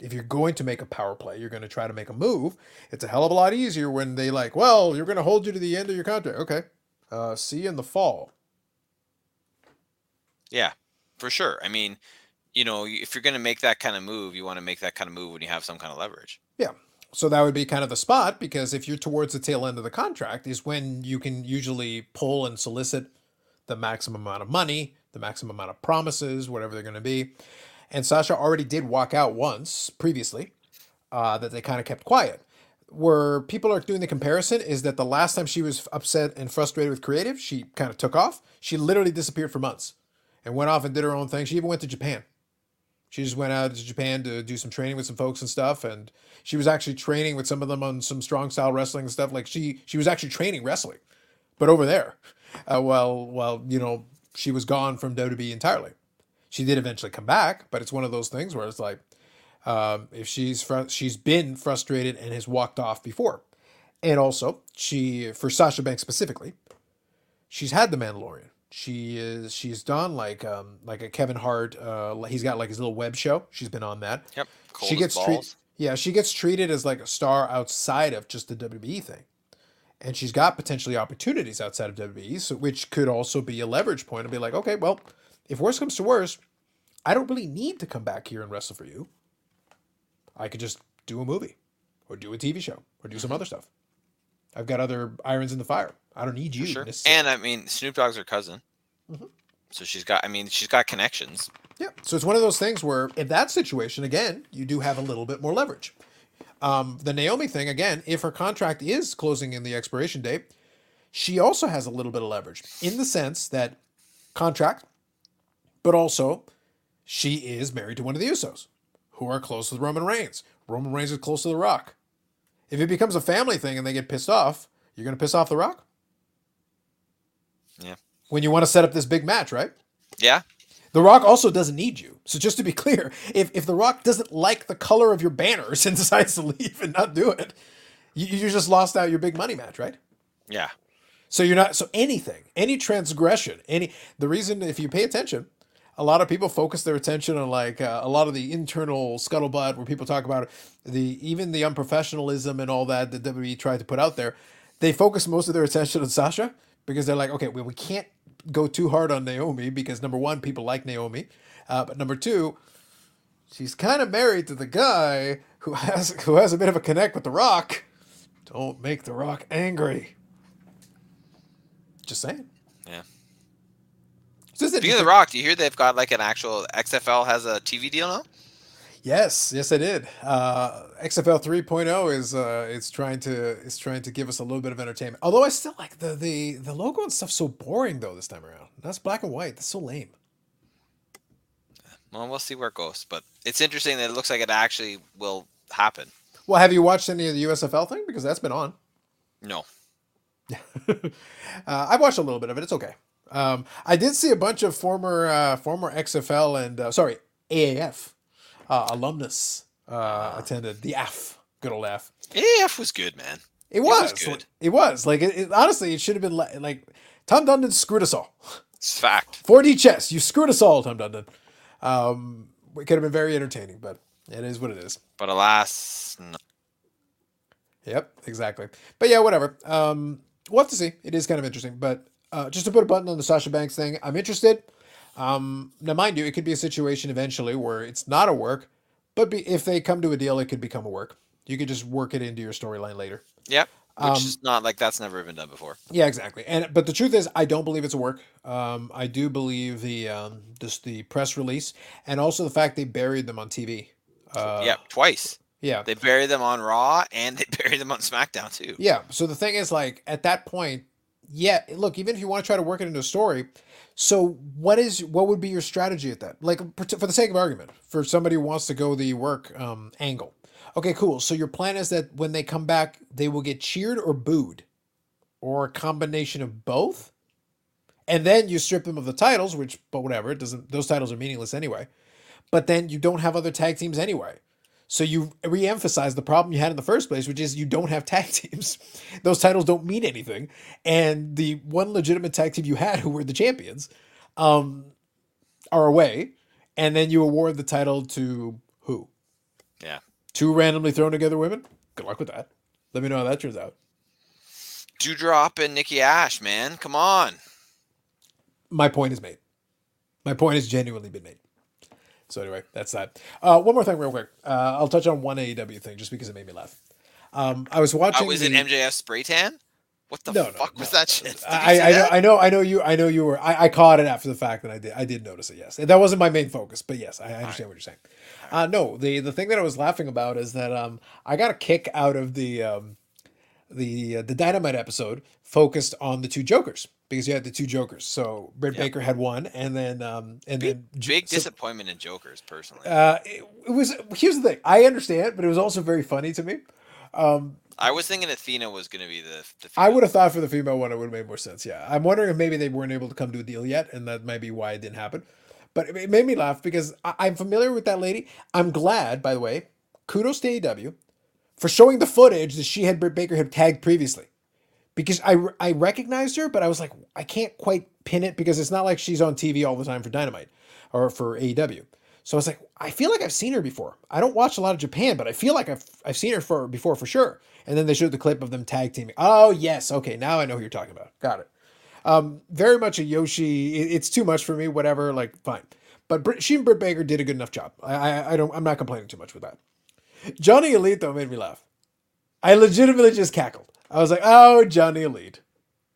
If you're going to make a power play, you're going to try to make a move. It's a hell of a lot easier when they like, well, you're going to hold you to the end of your contract. Okay, uh, see you in the fall. Yeah, for sure. I mean, you know, if you're going to make that kind of move, you want to make that kind of move when you have some kind of leverage. Yeah. So that would be kind of the spot because if you're towards the tail end of the contract, is when you can usually pull and solicit the maximum amount of money, the maximum amount of promises, whatever they're going to be. And Sasha already did walk out once previously uh, that they kind of kept quiet. Where people are doing the comparison is that the last time she was upset and frustrated with creative, she kind of took off. She literally disappeared for months and went off and did her own thing. She even went to Japan. She just went out to Japan to do some training with some folks and stuff, and she was actually training with some of them on some strong style wrestling and stuff. Like she she was actually training wrestling, but over there, uh, while while you know she was gone from WWE entirely. She did eventually come back, but it's one of those things where it's like, um, if she's fr- she's been frustrated and has walked off before, and also she for Sasha Banks specifically, she's had the Mandalorian. She is she's done like um like a Kevin Hart. Uh, he's got like his little web show. She's been on that Yep. Cold she gets treated yeah she gets treated as like a star outside of just the WWE thing and she's got potentially opportunities outside of WWE so which could also be a leverage point and be like okay well if worse comes to worse I don't really need to come back here and wrestle for you I could just do a movie or do a TV show or do some other stuff I've got other irons in the fire I don't need you. Sure. And I mean, Snoop Dogg's her cousin. Mhm. So she's got, I mean, she's got connections. Yeah. So it's one of those things where, in that situation, again, you do have a little bit more leverage. Um, the Naomi thing, again, if her contract is closing in the expiration date, she also has a little bit of leverage in the sense that contract, but also she is married to one of the Usos who are close with Roman Reigns. Roman Reigns is close to The Rock. If it becomes a family thing and they get pissed off, you're going to piss off The Rock? Yeah. When you want to set up this big match, right? Yeah. The Rock also doesn't need you. So just to be *laughs* clear, if, if The Rock doesn't like the color of your banners *laughs* and decides to leave and not do it, you, you just lost out your big money match, right? Yeah. So you're not so anything, any transgression, any the reason if you pay attention, a lot of people focus their attention on like uh, a lot of the internal scuttlebutt where people talk about the even the unprofessionalism and all that that WWE tried to put out there. They focus most of their attention on Sasha because they're like, okay, well, we can't go too hard on Naomi because number one, people like Naomi, uh, but number two, she's kind of married to the guy who has who has a bit of a connect with The Rock. Don't make The Rock angry. Just saying. Yeah. Just Speaking of The. Rock, do you hear they've got like an actual XFL has a TV deal now? Yes, yes, I did. Uh, XFL 3.0 is uh, it's trying to is trying to give us a little bit of entertainment. Although I still like the the the logo and stuff so boring though this time around. That's black and white. That's so lame. Well, we'll see where it goes. But it's interesting that it looks like it actually will happen. Well, have you watched any of the USFL thing? Because that's been on. No. *laughs* uh, I've watched a little bit of it. It's okay. Um, I did see a bunch of former uh, former XFL and uh, sorry AAF uh, alumnus uh, attended the AF. Good old AF. AF was good, man. It was was. good. It was like it, it- honestly. It should have been li- like Tom Dundon screwed us all. It's fact. 4D chess. You screwed us all, Tom Dundon. Um, it could have been very entertaining, but it is what it is. But alas, no. Yep, exactly. But yeah, whatever. Um, we'll have to see. It is kind of interesting. But uh, just to put a button on the Sasha Banks thing, I'm interested. Um, now, mind you, it could be a situation eventually where it's not a work, but be, if they come to a deal, it could become a work. You could just work it into your storyline later. Yep. Which Um, is not like that's never been done before. Yeah, exactly. And but the truth is, I don't believe it's a work. Um, I do believe the um, just the press release and also the fact they buried them on TV. Uh, yeah, twice. yeah, They buried them on Raw and they *laughs* buried them on SmackDown too. yeah. So the thing is, like at that point, yeah. Look, even if you want to try to work it into a story, so what is what would be your strategy at that? Like for the sake of argument, for somebody who wants to go the work um, angle. Okay, cool. So your plan is that when they come back, they will get cheered or booed, or a combination of both. And then you strip them of the titles, which, but whatever, it doesn't. Those titles are meaningless anyway. But then you don't have other tag teams anyway. So you re-emphasize the problem you had in the first place, which is you don't have tag *laughs* teams. Those titles don't mean anything, and the one legitimate tag team you had, who were the champions, um, are away, and then you award the title to who? Yeah. Two randomly thrown together women. Good luck with that. Let me know how that turns out. Doudrop and Nikki Ash, man. Come on. My point is made. My point has genuinely been made. So anyway, that's that. Uh, one more thing, real quick. Uh, I'll touch on one AEW thing just because it made me laugh. Um, I was watching. Oh, was it the- MJF spray tan? What the No, no, fuck was no. that shit? *laughs* I, I know, that? I know, I know you, I know you were. I, I caught it after the fact, and I did, I did notice it. Yes, that wasn't my main focus, but yes, I, I understand what you're saying. Uh, no, the the thing that I was laughing about is that um, I got a kick out of the um, the uh, the Dynamite episode focused on the two Jokers because you had the two Jokers. So Britt Yeah. Baker had one, and then um, and then Big so- disappointment in Jokers, personally. uh, it, it was. Here's the thing. I understand, but it was also very funny to me. Um, I was thinking Athena was going to be the. the I would have thought for the female one, it would have made more sense. Yeah, I'm wondering if maybe they weren't able to come to a deal yet, and that might be why it didn't happen. But it made me laugh because I, I'm familiar with that lady. I'm glad, by the way. Kudos to AEW for showing the footage that she had Britt Baker had tagged previously, because I I recognized her, but I was like I can't quite pin it because it's not like she's on TV all the time for Dynamite or for AEW. So I was like, I feel like I've seen her before. I don't watch a lot of Japan, but I feel like I've I've seen her for before for sure. And then they showed the clip of them tag teaming. Oh yes, okay, now I know who you're talking about. Got it. Um, very much a Yoshi. it- It's too much for me. Whatever, like fine. But Brit, she and Britt Baker did a good enough job. I, I I don't. I'm not complaining too much with that. Johnny Elite though made me laugh. I legitimately just cackled. I was like, oh Johnny Elite.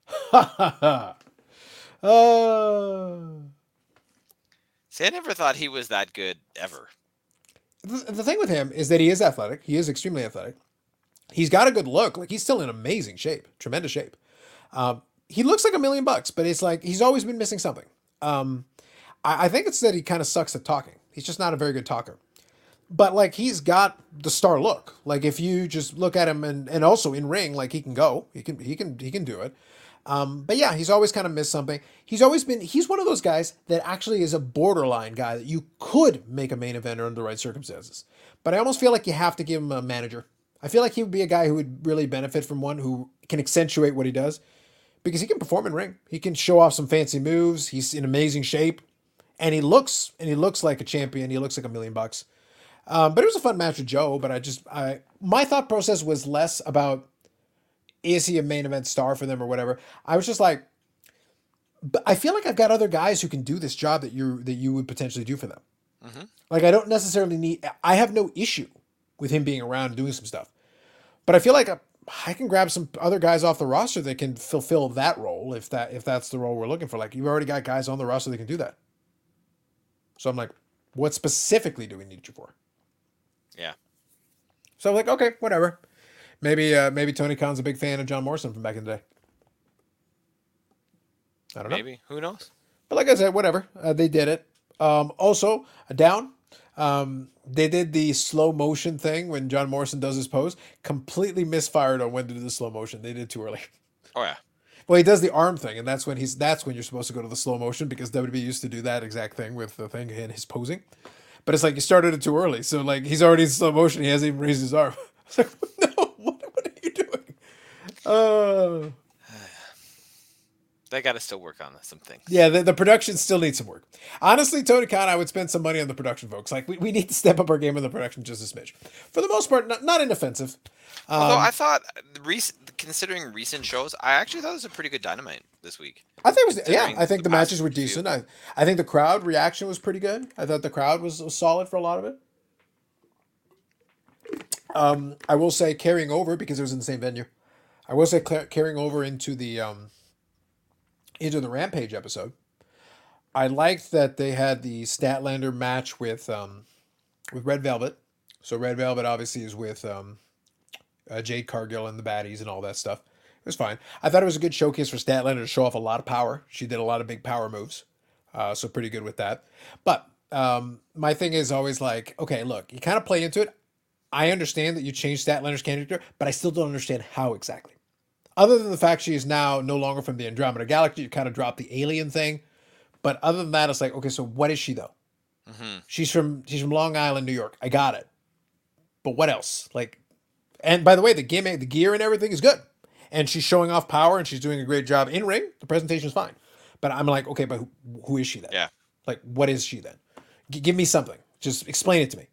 Ha ha ha. Uh, See, I never thought he was that good ever. the, the thing with him is that he is athletic. He is extremely athletic. He's got a good look. Like he's still in amazing shape, tremendous shape. Um, he looks like a million bucks, but it's like he's always been missing something. Um, I, I think it's that he kind of sucks at talking. He's just not a very good talker. But like he's got the star look. Like if you just look at him and, and also in ring, like he can go. He can he can he can do it. Um, but yeah, he's always kind of missed something. He's always been he's one of those guys that actually is a borderline guy that you could make a main eventer under the right circumstances. But I almost feel like you have to give him a manager. I feel like he would be a guy who would really benefit from one who can accentuate what he does because he can perform in ring. He can show off some fancy moves. He's in amazing shape, and he looks and he looks like a champion. He looks like a million bucks. Um, but it was a fun match with Joe. But I just I my thought process was less about is he a main event star for them or whatever. I was just like, but I feel like I've got other guys who can do this job that you that you would potentially do for them. Mhm. Like I don't necessarily need. I have no issue with him being around and doing some stuff, but I feel like I, I can grab some other guys off the roster that can fulfill that role if that if that's the role we're looking for. Like you've already got guys on the roster that can do that. So I'm like, what specifically do we need you for? Yeah. So I'm like, okay, whatever. Maybe uh, maybe Tony Khan's a big fan of John Morrison from back in the day. I don't know. Maybe. Who knows? But like I said, whatever. Uh, they did it. Um, also, uh, down. Um, they did the slow motion thing when John Morrison does his pose. Completely misfired on when to do the slow motion. They did it too early. *laughs* Oh yeah. Well, he does the arm thing, and that's when he's that's when you're supposed to go to the slow motion because WWE used to do that exact thing with the thing in his posing. But it's like you started it too early, so like he's already in slow motion. He hasn't even raised his arm. *laughs* I was like, no, what, what are you doing? Uh, They got to still work on some things. Yeah, the, the production still needs some work. Honestly, Tony Khan, I would spend some money on the production, folks. Like, we, we need to step up our game on the production just a smidge. For the most part, not, not inoffensive. Um, Although I thought, the rec- considering recent shows, I actually thought it was a pretty good Dynamite this week. I think it was, yeah, I think the the matches were few. decent. I, I think the crowd reaction was pretty good. I thought the crowd was, was solid for a lot of it. Um, I will say carrying over because it was in the same venue. I will say carrying over into the um, into the Rampage episode. I liked that they had the Statlander match with um, with Red Velvet. So Red Velvet obviously is with um, uh, Jade Cargill and the baddies and all that stuff. It was fine. I thought it was a good showcase for Statlander to show off a lot of power. She did a lot of big power moves, uh, so pretty good with that. But um, my thing is always like, okay, look, you kind of play into it. I understand that you changed Statlander's character, but I still don't understand how exactly. Other than the fact she is now no longer from the Andromeda Galaxy, you kind of dropped the alien thing. But other than that, it's like, okay, so what is she though? hmm She's from she's from Long Island, New York. I got it. But what else? Like, and by the way, the gimmick, the gear, and everything is good. And she's showing off power, and she's doing a great job in ring. The presentation is fine. But I'm like, okay, but who, who is she then? Yeah. Like, what is she then? G- give me something. Just explain it to me.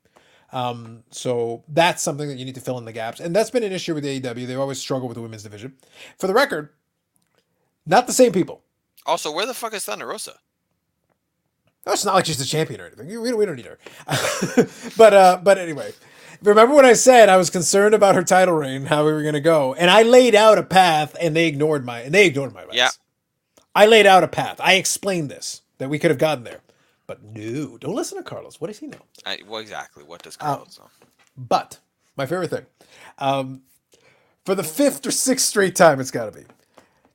Um, so that's something that you need to fill in the gaps, and that's been an issue with AEW. They always struggle with the women's division. For the record, not the same people. Also, where the fuck is Thunder Rosa? No, it's not like she's the champion or anything. We don't, we don't need her. *laughs* but uh, but anyway, remember what I said? I was concerned about her title reign, how we were going to go, and I laid out a path, and they ignored my and they ignored my advice. Yeah. I laid out a path. I explained this that we could have gotten there, but no, don't listen to Carlos. What does he know? I, well, exactly. What does Oh. Carlos know? But my favorite thing, um, for the fifth or sixth straight time, it's got to be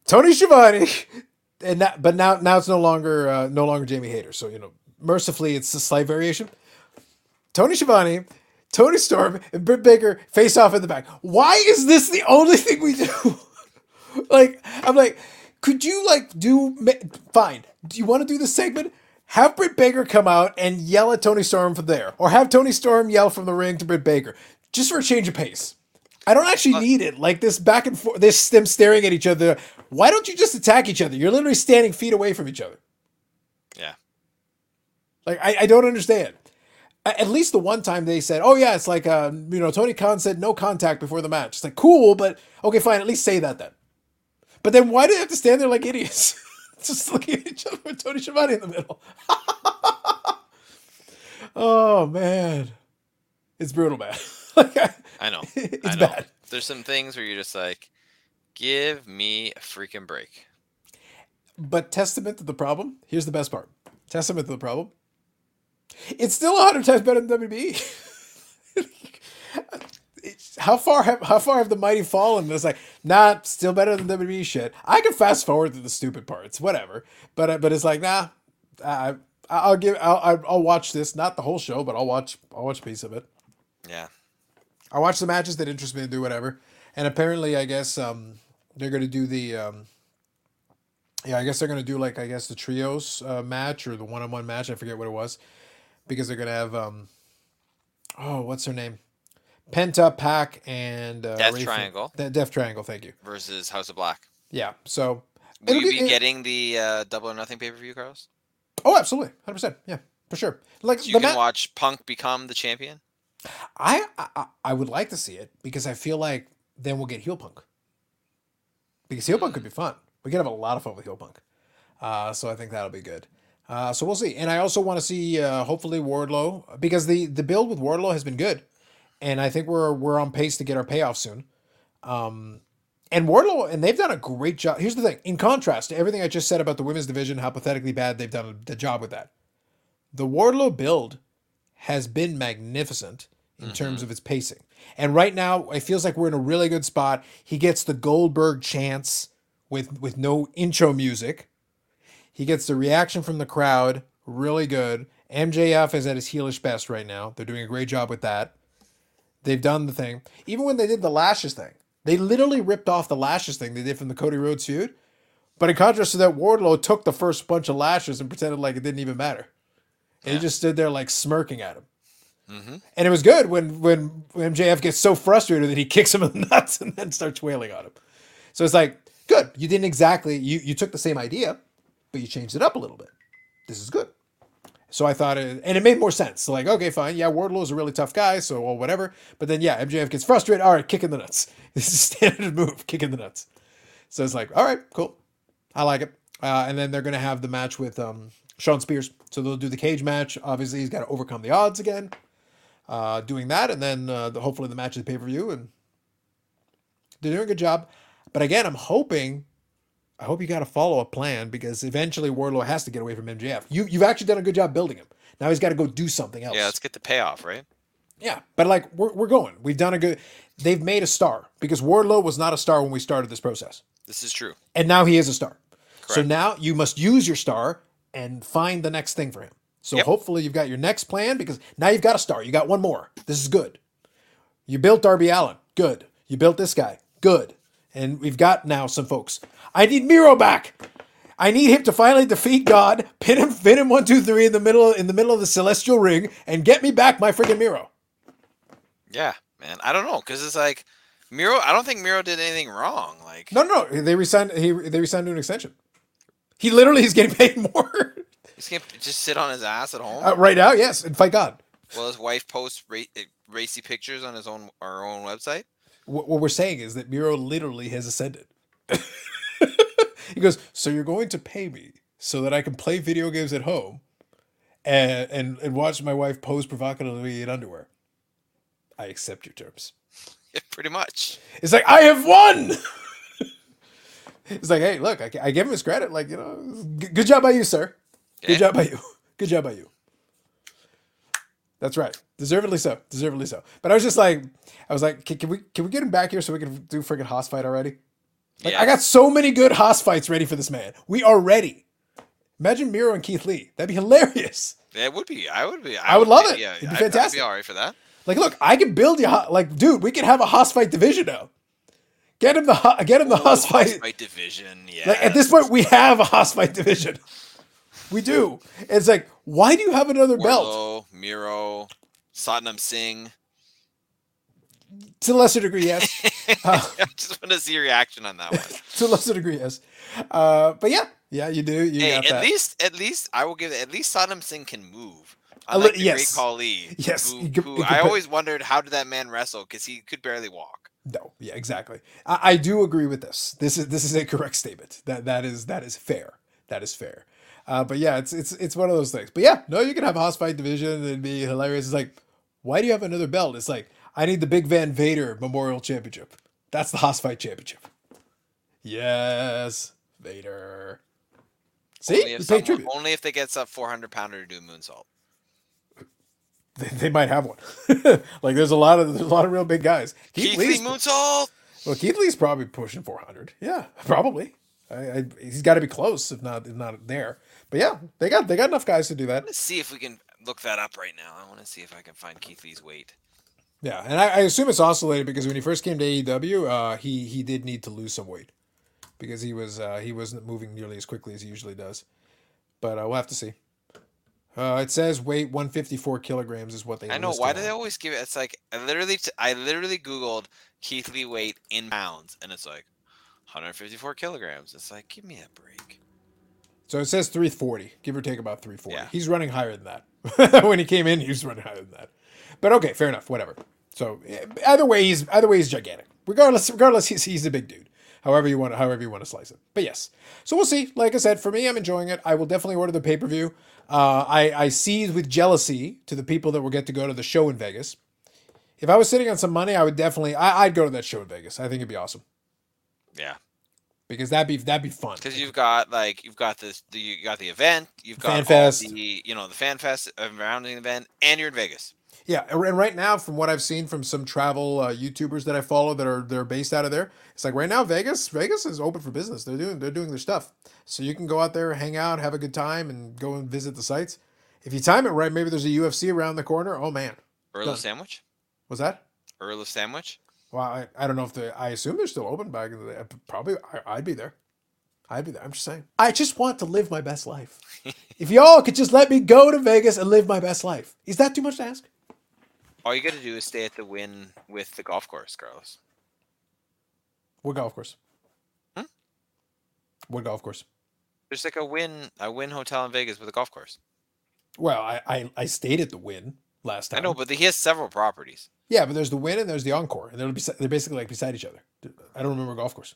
Tony Schiavone, *laughs* and that, but now now it's no longer uh, no longer Jamie Hayter. So you know, mercifully, it's a slight variation. Tony Schiavone, Toni Storm, and Britt Baker face off in the back. Why is this the only thing we do? *laughs* like, I'm like, could you like do fine? Do you want to do the segment? Have Britt Baker come out and yell at Toni Storm from there, or have Toni Storm yell from the ring to Britt Baker, just for a change of pace. I don't actually uh, need it. Like this back and forth, this them staring at each other. Why don't you just attack each other? You're literally standing feet away from each other. Yeah. Like I, I don't understand. At least the one time they said, "Oh yeah, it's like uh, you know, Tony Khan said no contact before the match." It's like cool, but okay, fine. At least say that then. But then why do they have to stand there like idiots, *laughs* just looking at each other with Tony Schiavone in the middle? *laughs* oh man, it's brutal, man. *laughs* like I, I know. it's I know. bad. There's some things where you're just like, Give me a freaking break. But testament to the problem. Here's the best part. Testament to the problem. It's still a hundred times better than WB. *laughs* How far have how far have the mighty fallen? It's like, nah, still better than WWE shit. I can fast forward to the stupid parts, whatever. But uh, but it's like, nah, I I'll give I'll I'll watch this, not the whole show, but I'll watch I'll watch a piece of it. Yeah. I watch the matches that interest me and do whatever. And apparently, I guess um, they're going to do the. Um, yeah, I guess they're going to do like I guess the trios uh, match or the one-on-one match. I forget what it was, because they're going to have. Um, oh, what's her name? Penta, PAC, and uh, Death Ray Fin- Triangle. De- Death Triangle. Thank you. Versus House of Black. Yeah. So. Will you be- be getting the uh, Double or Nothing pay per view, Carlos? Oh, absolutely, hundred percent. Yeah, for sure. Like So you can ma- watch Punk become the champion. I, I I would like to see it because I feel like then we'll get heel punk. Because heel punk could be fun. We could have a lot of fun with heel punk. Uh, so I think that'll be good. Uh, so we'll see. And I also want to see uh, hopefully Wardlow because the the build with Wardlow has been good, and I think we're we're on pace to get our payoff soon. Um, and Wardlow and they've done a great job. Here's the thing: in contrast to everything I just said about the women's division, how pathetically bad they've done the job with that, the Wardlow build has been magnificent in terms of its pacing. And right now, it feels like we're in a really good spot. He gets the Goldberg chance with with no intro music. He gets the reaction from the crowd, really good. MJF is at his heelish best right now. They're doing a great job with that. They've done the thing. Even when they did the lashes thing, they literally ripped off the lashes thing they did from the Cody Rhodes feud. But in contrast to that, Wardlow took the first bunch of lashes and pretended like it didn't even matter. And he just stood there like smirking at him. Mhm. And it was good when when MJF gets so frustrated that he *laughs* kicks him in the nuts and then starts wailing on him. So it's like, good. You didn't exactly you you took the same idea, but you changed it up a little bit. This is good. So I thought it, and it made more sense. Like, okay, fine. Yeah, Wardlow's a really tough guy, so well, whatever. But then yeah, MJF gets frustrated. All right, kick in the nuts. *laughs* This is standard move, kick in the nuts. So it's like, all right, cool. I like it. Uh, and then they're gonna have the match with um, Shawn Spears. So they'll do the cage match. Obviously, he's got to overcome the odds again. Uh, doing that, and then uh, the, hopefully the match is pay per view, and they're doing a good job. But again, I'm hoping, I hope you got a follow up plan because eventually Wardlow has to get away from MJF. You you've actually done a good job building him. Now he's got to go do something else. Yeah, let's get the payoff, right? Yeah, but like we're we're going. We've done a good. They've made a star because Wardlow was not a star when we started this process, This is true. and now he is a star. Correct. So now you must use your star and find the next thing for him. So Yep. hopefully you've got your next plan because now you've got a star. You got one more. This is good. You built Darby Allin. Good. You built this guy. Good. And we've got now some folks. I need Miro back. I need him to finally defeat God, pin him, pin him one, two, three in the middle, in the middle of the celestial ring, and get me back my freaking Miro. Yeah, man. I don't know because it's like Miro. I don't think Miro did anything wrong. Like, No, no, no. They resigned. He they resigned to an extension. He literally is getting *laughs* paid more he's gonna just sit on his ass at home uh, right now. Yes, and fight God. while his wife posts ra- uh, racy pictures on his own our own website. What, what we're saying is that Miro literally has ascended. *laughs* he goes, so you're going to pay me so that I can play video games at home, and and, and watch my wife pose provocatively in underwear. I accept your terms. Yeah, *laughs* pretty much. It's like I have won. *laughs* it's like, hey, look, I, I give him his credit. Like, you know, g- good job by you, sir. Good Okay. job by you. Good job by you. That's right. Deservedly so. Deservedly so. But I was just like, I was like, can, can we can we get him back here so we can do freaking hoss fight already? Like, I got so many good hoss fights ready for this man. We are ready. Imagine Miro and Keith Lee. That'd be hilarious. It would be. I would be. I would love it. Yeah, It'd be I- I'd fantastic. be all right for that. Like, look, I can build you. Like, dude, we can have a hoss fight division now. Get him the get him the hoss Ooh, fight. fight division. Yeah. Like at this point, we have a hoss fight division. We do. *laughs* It's like, why do you have another belt? Miro, Satnam Singh. To a lesser degree, yes. *laughs* Uh, I just want to see your reaction on that one. *laughs* to a lesser degree, yes. Uh, but yeah, yeah, you do. You hey, at that. least, at least I will give it. At least Satnam Singh can move. A li- yes. Great Khali. Yes, Who, who I always wondered how did that man wrestle because he could barely walk. no, yeah, exactly. I, I do agree with this. This is this is a correct statement. That that is that is fair. That is fair. Uh, but yeah, it's it's it's one of those things. But yeah, no, you can have a hoss fight division and be hilarious. It's like, why do you have another belt? It's like I need the Big Van Vader Memorial Championship. That's the hoss fight championship. Yes, Vader. See, only if, someone- only if they get some 400 pounder to do a moonsault. They, they might have one. *laughs* like there's a lot of there's a lot of real big guys. Keith Lee Lee's- moonsault. Well, Keith Lee's probably pushing 400. Yeah, probably. I, I, he's got to be close, if not if not there. But yeah, they got they got enough guys to do that. Let's see if we can look that up right now. I want to see if I can find Keith Lee's weight. Yeah, and I, I assume it's oscillated because when he first came to AEW, uh, he he did need to lose some weight because he was uh, he wasn't moving nearly as quickly as he usually does. But uh, we'll have to see. Uh, it says weight 154 kilograms is what they. I know. Why do they always give it? It's like I literally, t- I literally googled Keith Lee weight in pounds, and it's like 154 kilograms. It's like, give me a break. So it says 340, give or take about 340. Yeah. He's running higher than that. *laughs* when he came in, he was running higher than that. But okay, fair enough. Whatever. So eh, either way, he's either way he's gigantic. Regardless, regardless, he's he's a big dude. However you want, to, however you want to slice it. But yes. So we'll see. Like I said, for me, I'm enjoying it. I will definitely order the pay per view. Uh, I I see with jealousy to the people that will get to go to the show in Vegas. If I was sitting on some money, I would definitely I, I'd go to that show in Vegas. I think it'd be awesome Yeah, because that'd be that'd be fun. because you've got like you've got this, the, you got the event, you've got Fan all fest. the you know the fan fest surrounding the event, and you're in Vegas. Yeah, and right now, from what I've seen from some travel uh, YouTubers that I follow that are they're based out of there, it's like right now Vegas, Vegas is open for business. They're doing they're doing their stuff, so you can go out there, hang out, have a good time, and go and visit the sites. If you time it right, maybe there's a UFC around the corner. Oh man, Earl of Sandwich, was that? Earl of Sandwich. Well, I, I don't know if they. I assume they're still open back in the day. Probably, I, I'd be there. I'd be there. I'm just saying. I just want to live my best life. *laughs* if y'all could just let me go to Vegas and live my best life, is that too much to ask? All you got to do is stay at the Wynn with the golf course, Carlos. What golf course? Hmm? What golf course? There's like a Wynn a Wynn hotel in Vegas with a golf course. Well, I, I, I stayed at the Wynn last time. I know, but he has several properties. yeah, but there's the Wynn and there's the Encore, and they're they're basically like beside each other. I don't remember a golf course.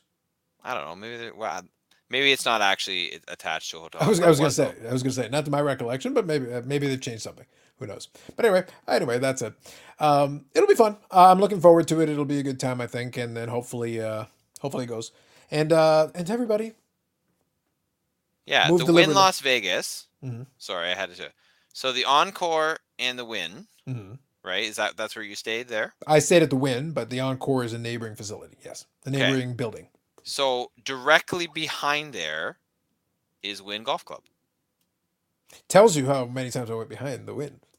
I don't know. Maybe well, maybe it's not actually attached to a hotel. I was, I was gonna say. I was gonna say not to my recollection, but maybe uh, maybe they've changed something. Who knows? But anyway, anyway, that's it. Um, it'll be fun. Uh, I'm looking forward to it. It'll be a good time, I think, and then hopefully, uh, hopefully it goes. And uh, and to everybody, Yeah, the. Wynn Las Vegas. Mhm. Sorry, I had to. So the Encore and the Wynn, Mhm. right? Is that that's where you stayed there? I stayed at the Wynn, but the Encore is a neighboring facility. Yes, the Okay. neighboring building. So directly behind there is Wynn Golf Club. Tells you how many times I went behind the Wynn. *laughs*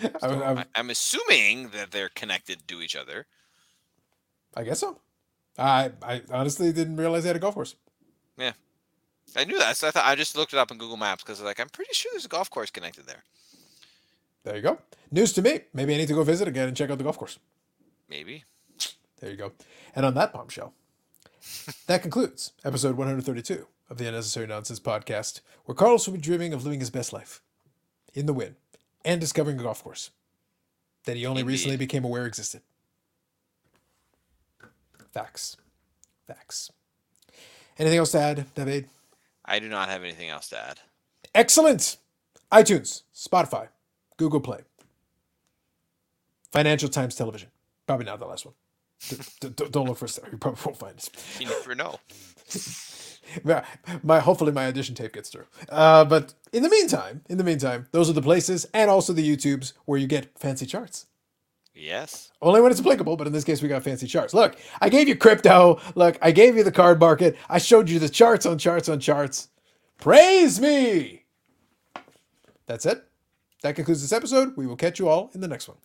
So was- I, I, I'm assuming that they're connected to each other. I guess so. I I honestly didn't realize they had a golf course. I knew that, so I thought I just looked it up in Google Maps because like I'm pretty sure there's a golf course connected there. There you go. News to me. Maybe I need to go visit again and check out the golf course. Maybe. There you go. And on that bombshell, *laughs* that concludes episode 132 of the Unnecessary Nonsense podcast, where Carlos will be dreaming of living his best life in the wind and discovering a golf course that he only recently became aware existed. Facts. Facts. Anything else to add, David? I do not have anything else to add. Excellent. iTunes, Spotify, Google Play, Financial Times Television. Probably not the last one. D- d- d- don't look for a there. You probably won't find it. You never know. *laughs* my, my hopefully my audition tape gets through. Uh, but in the meantime, in the meantime, those are the places and also the YouTubes where you get fancy charts. Yes. Only when it's applicable, but in this case, we got fancy charts. Look, I gave you crypto. Look, I gave you the card market. I showed you the charts on charts on charts. Praise me. That's it. That concludes this episode. We will catch you all in the next one.